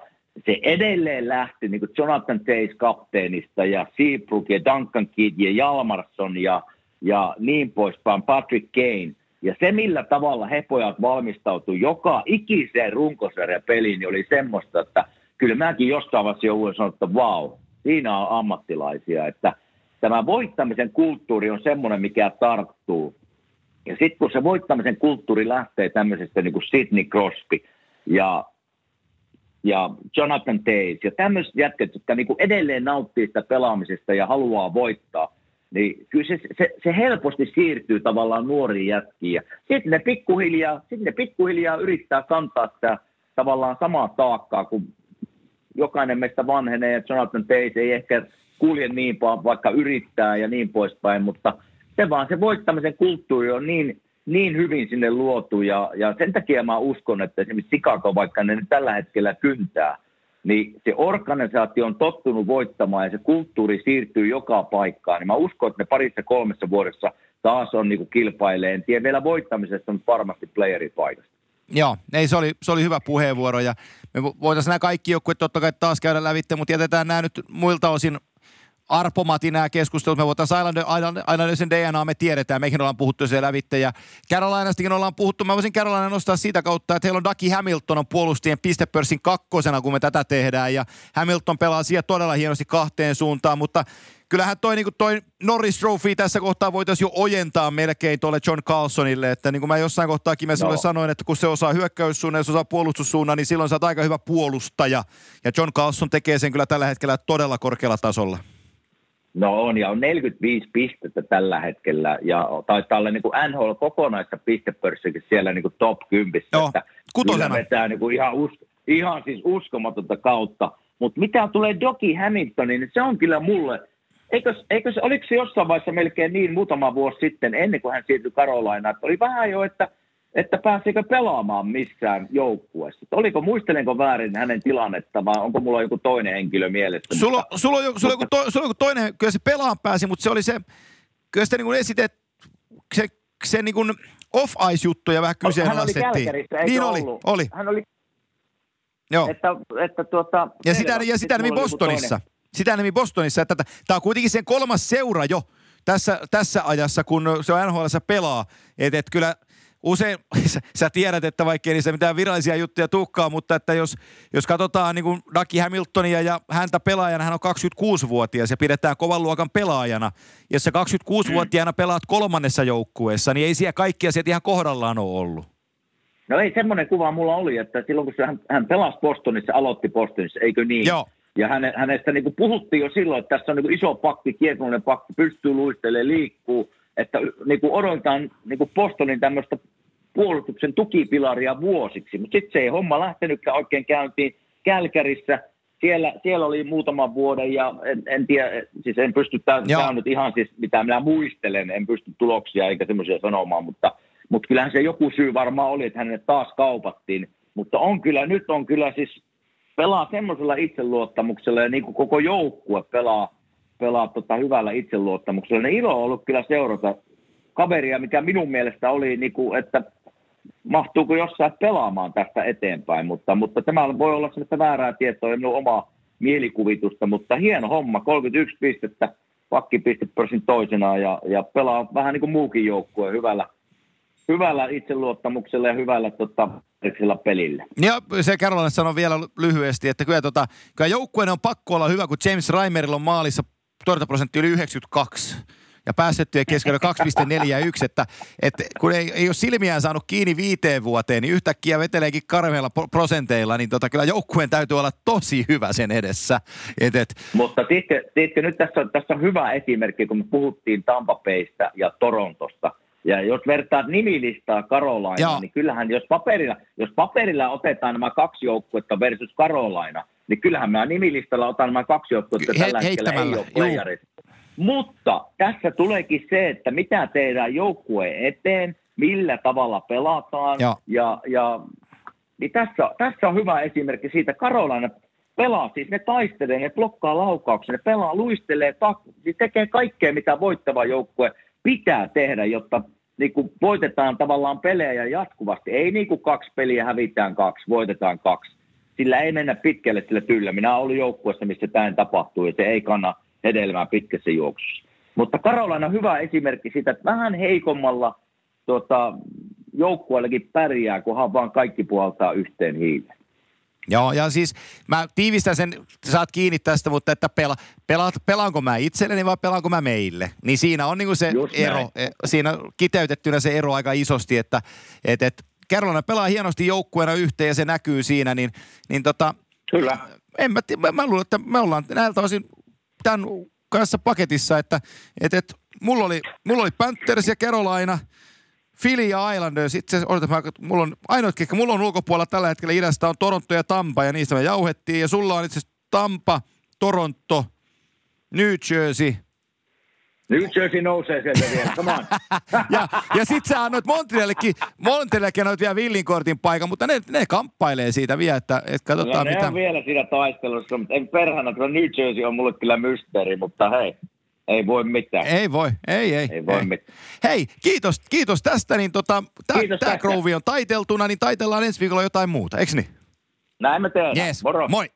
se edelleen lähti niin kuin Jonathan Tays kapteenista ja Seabrook ja Duncan Kidd ja Jalmarsson ja, ja niin poispäin, Patrick Kane. Ja se, millä tavalla he pojat valmistautuu joka ikiseen runkosarjan peliin, niin oli semmoista, että kyllä mäkin jostain vaiheessa jouduin sanoa, että vau, siinä on ammattilaisia. Että tämä voittamisen kulttuuri on semmoinen, mikä tarttuu. Ja sitten kun se voittamisen kulttuuri lähtee tämmöisestä niin kuin Sidney Crosby, ja, ja Jonathan Tays ja tämmöiset jätket, jotka niin edelleen nauttii sitä pelaamisesta ja haluaa voittaa, niin kyllä se, se, se helposti siirtyy tavallaan nuoriin jätkiin. Ja sitten ne pikkuhiljaa, sitten ne pikkuhiljaa yrittää kantaa sitä tavallaan samaa taakkaa, kun jokainen meistä vanhenee, että Jonathan Tays ei ehkä kulje niin paljon, vaikka yrittää ja niin poispäin, mutta se vaan se voittamisen kulttuuri on niin, niin hyvin sinne luotu ja, ja sen takia mä uskon, että esimerkiksi Chicago, vaikka ne tällä hetkellä kyntää, niin se organisaatio on tottunut voittamaan ja se kulttuuri siirtyy joka paikkaan. Niin mä uskon, että ne parissa kolmessa vuodessa taas on niin kilpailee. En tiedä vielä voittamisesta, mutta varmasti playeripaikasta.
Joo, ei, se, oli, se oli hyvä puheenvuoro ja me voitaisiin nämä kaikki joukkueet totta kai taas käydä lävitte, mutta jätetään nämä nyt muilta osin arpomati nämä keskustelut. Me voitaisiin aina, aina, sen DNA, me tiedetään, meihin ollaan puhuttu se lävitte. Ja Carolinastakin ollaan puhuttu. Mä voisin Carolina nostaa siitä kautta, että heillä on Ducky Hamilton on puolustien pistepörssin kakkosena, kun me tätä tehdään. Ja Hamilton pelaa siellä todella hienosti kahteen suuntaan, mutta kyllähän toi, niin toi Norris Trophy tässä kohtaa voitaisiin jo ojentaa melkein tuolle John Carlsonille, että niin kuin mä jossain kohtaa Kimessulle no. sanoin, että kun se osaa hyökkäyssuunnan ja se osaa puolustussuunnan, niin silloin sä oot aika hyvä puolustaja. Ja John Carlson tekee sen kyllä tällä hetkellä todella korkealla tasolla.
No on, ja on 45 pistettä tällä hetkellä, ja taitaa olla niin kuin NHL kokonaista pistepörssikin siellä niin kuin top 10.
Joo, että kutosena.
vetää niin kuin ihan, us, ihan siis uskomatonta kautta. Mutta mitä tulee Doki Hamiltoniin, niin se on kyllä mulle, eikö, eikö se, oliko se jossain vaiheessa melkein niin muutama vuosi sitten, ennen kuin hän siirtyi Karolainaan, että oli vähän jo, että – että pääseekö pelaamaan missään joukkueessa. Oliko, muistelenko väärin hänen tilannetta vai onko mulla joku toinen henkilö mielessä?
Sulla, sulla, on, joku, sulla, mutta... joku, to, sulla on joku toinen, kyllä se pelaan pääsi, mutta se oli se, kyllä sitä niin esitet, se, se niin kuin off-ice-juttuja vähän kyseenalaistettiin.
Hän oli Kälkärissä,
niin oli,
ollut?
oli.
Hän oli,
Joo.
Että, että tuota,
ja sitä, ja sitä nimi Bostonissa. Sitä nimi Bostonissa. Että tämä on kuitenkin sen kolmas seura jo tässä, tässä ajassa, kun se on NHL pelaa. Että et kyllä – usein, sä tiedät, että vaikka ei niistä mitään virallisia juttuja tukkaa, mutta että jos, jos katsotaan niin kuin Ducky Hamiltonia ja häntä pelaajana, hän on 26-vuotias ja pidetään kovan luokan pelaajana. Jos sä 26-vuotiaana pelaat kolmannessa joukkueessa, niin ei siellä kaikki asiat ihan kohdallaan ole ollut.
No ei, semmoinen kuva mulla oli, että silloin kun hän, hän pelasi Bostonissa, aloitti Bostonissa, eikö niin?
Joo.
Ja häne, hänestä niin kuin puhuttiin jo silloin, että tässä on niin kuin iso pakki, kiekollinen pakki, pystyy luistelemaan, liikkuu – että niin kuin odotetaan niin kuin Bostonin tämmöistä puolustuksen tukipilaria vuosiksi, mutta sitten se ei homma lähtenytkään oikein käyntiin Kälkärissä. Siellä, siellä oli muutaman vuoden ja en, en tiedä, siis en pysty, tämä on nyt ihan siis mitä minä muistelen, en pysty tuloksia eikä semmoisia sanomaan, mutta, mutta kyllähän se joku syy varmaan oli, että hänet taas kaupattiin. Mutta on kyllä, nyt on kyllä siis pelaa semmoisella itseluottamuksella ja niin kuin koko joukkue pelaa pelaa tota hyvällä itseluottamuksella. Ne ilo on ollut kyllä seurata kaveria, mikä minun mielestä oli, niin kuin, että mahtuuko jossain pelaamaan tästä eteenpäin, mutta, mutta tämä voi olla sellaista väärää tietoa ja minun oma mielikuvitusta, mutta hieno homma, 31 pistettä pakkipistepörssin toisena ja, ja pelaa vähän niin kuin muukin joukkue hyvällä, hyvällä itseluottamuksella ja hyvällä tota, pelillä.
Ja se Carolina sanoi vielä lyhyesti, että kyllä, tota, kyllä joukkueen on pakko olla hyvä, kun James Reimerilla on maalissa torjuntaprosentti yli 92 ja päästettyjen keskellä 2,41, että, että kun ei, ei ole silmiään saanut kiinni viiteen vuoteen, niin yhtäkkiä veteleekin karmeilla prosenteilla, niin tota, kyllä joukkueen täytyy olla tosi hyvä sen edessä. Et, et.
Mutta tiedätkö, tiedätkö, nyt tässä on, tässä on hyvä esimerkki, kun me puhuttiin Tampa Baysta ja Torontosta. Ja jos vertaat nimilistaa Karolaina, niin kyllähän jos paperilla, jos paperilla otetaan nämä kaksi joukkuetta versus Karolaina, niin kyllähän mä nimilistalla otan nämä kaksi joukkuetta tällä He, hetkellä ei ole playerit. Mutta tässä tuleekin se, että mitä tehdään joukkueen eteen, millä tavalla pelataan. Ja, ja, ja niin tässä, tässä on hyvä esimerkki siitä. Karolaina pelaa, siis ne taistelee, ne blokkaa laukauksen, ne pelaa, luistelee, tak- siis tekee kaikkea, mitä voittava joukkue pitää tehdä, jotta niin kuin voitetaan tavallaan pelejä jatkuvasti. Ei niin kuin kaksi peliä hävitään kaksi, voitetaan kaksi. Sillä ei mennä pitkälle sillä tyllä. Minä olen joukkueessa, missä tämä tapahtuu ja se ei kanna hedelmää pitkässä juoksussa. Mutta Karolana on hyvä esimerkki siitä, että vähän heikommalla tota, joukkueellakin pärjää, kunhan vaan kaikki puhaltaa yhteen hiileen.
Joo, ja siis mä tiivistän sen, saat kiinni tästä, mutta että pela, pela, pelaanko mä itselleni vai pelaanko mä meille? Niin siinä on niinku se Just ero, näin. E, siinä kiteytettynä se ero aika isosti, että et, et, Carolina pelaa hienosti joukkueena yhteen ja se näkyy siinä, niin, niin tota,
Kyllä.
En mä, mä, mä luulen, että me ollaan näiltä osin tämän kanssa paketissa, että et, et, mulla, oli, mulla oli Panthers ja Carolina, Philly ja Islanders. Itse asiassa, mulla on ainoa, ketkä mulla on ulkopuolella tällä hetkellä idästä on Toronto ja Tampa ja niistä me jauhettiin. Ja sulla on itse asiassa Tampa, Toronto, New Jersey –
New Jersey nousee sieltä vielä, come on.
ja, ja sit sä annoit Montrealillekin, Montrealillekin annoit vielä villinkortin paikan, mutta ne, ne kamppailee siitä vielä, että, että katsotaan
no,
mitä...
Ne on vielä siinä taistelussa, mutta en perhana, että New Jersey on mulle kyllä mysteeri, mutta hei, ei voi mitään.
Ei voi, ei, ei.
Ei voi ei. mitään.
Hei, kiitos, kiitos tästä, niin tota, tämä Groove on taiteltuna, niin taitellaan ensi viikolla jotain muuta, eikö niin?
Näin me tehdään.
Yes. Moro. Moi.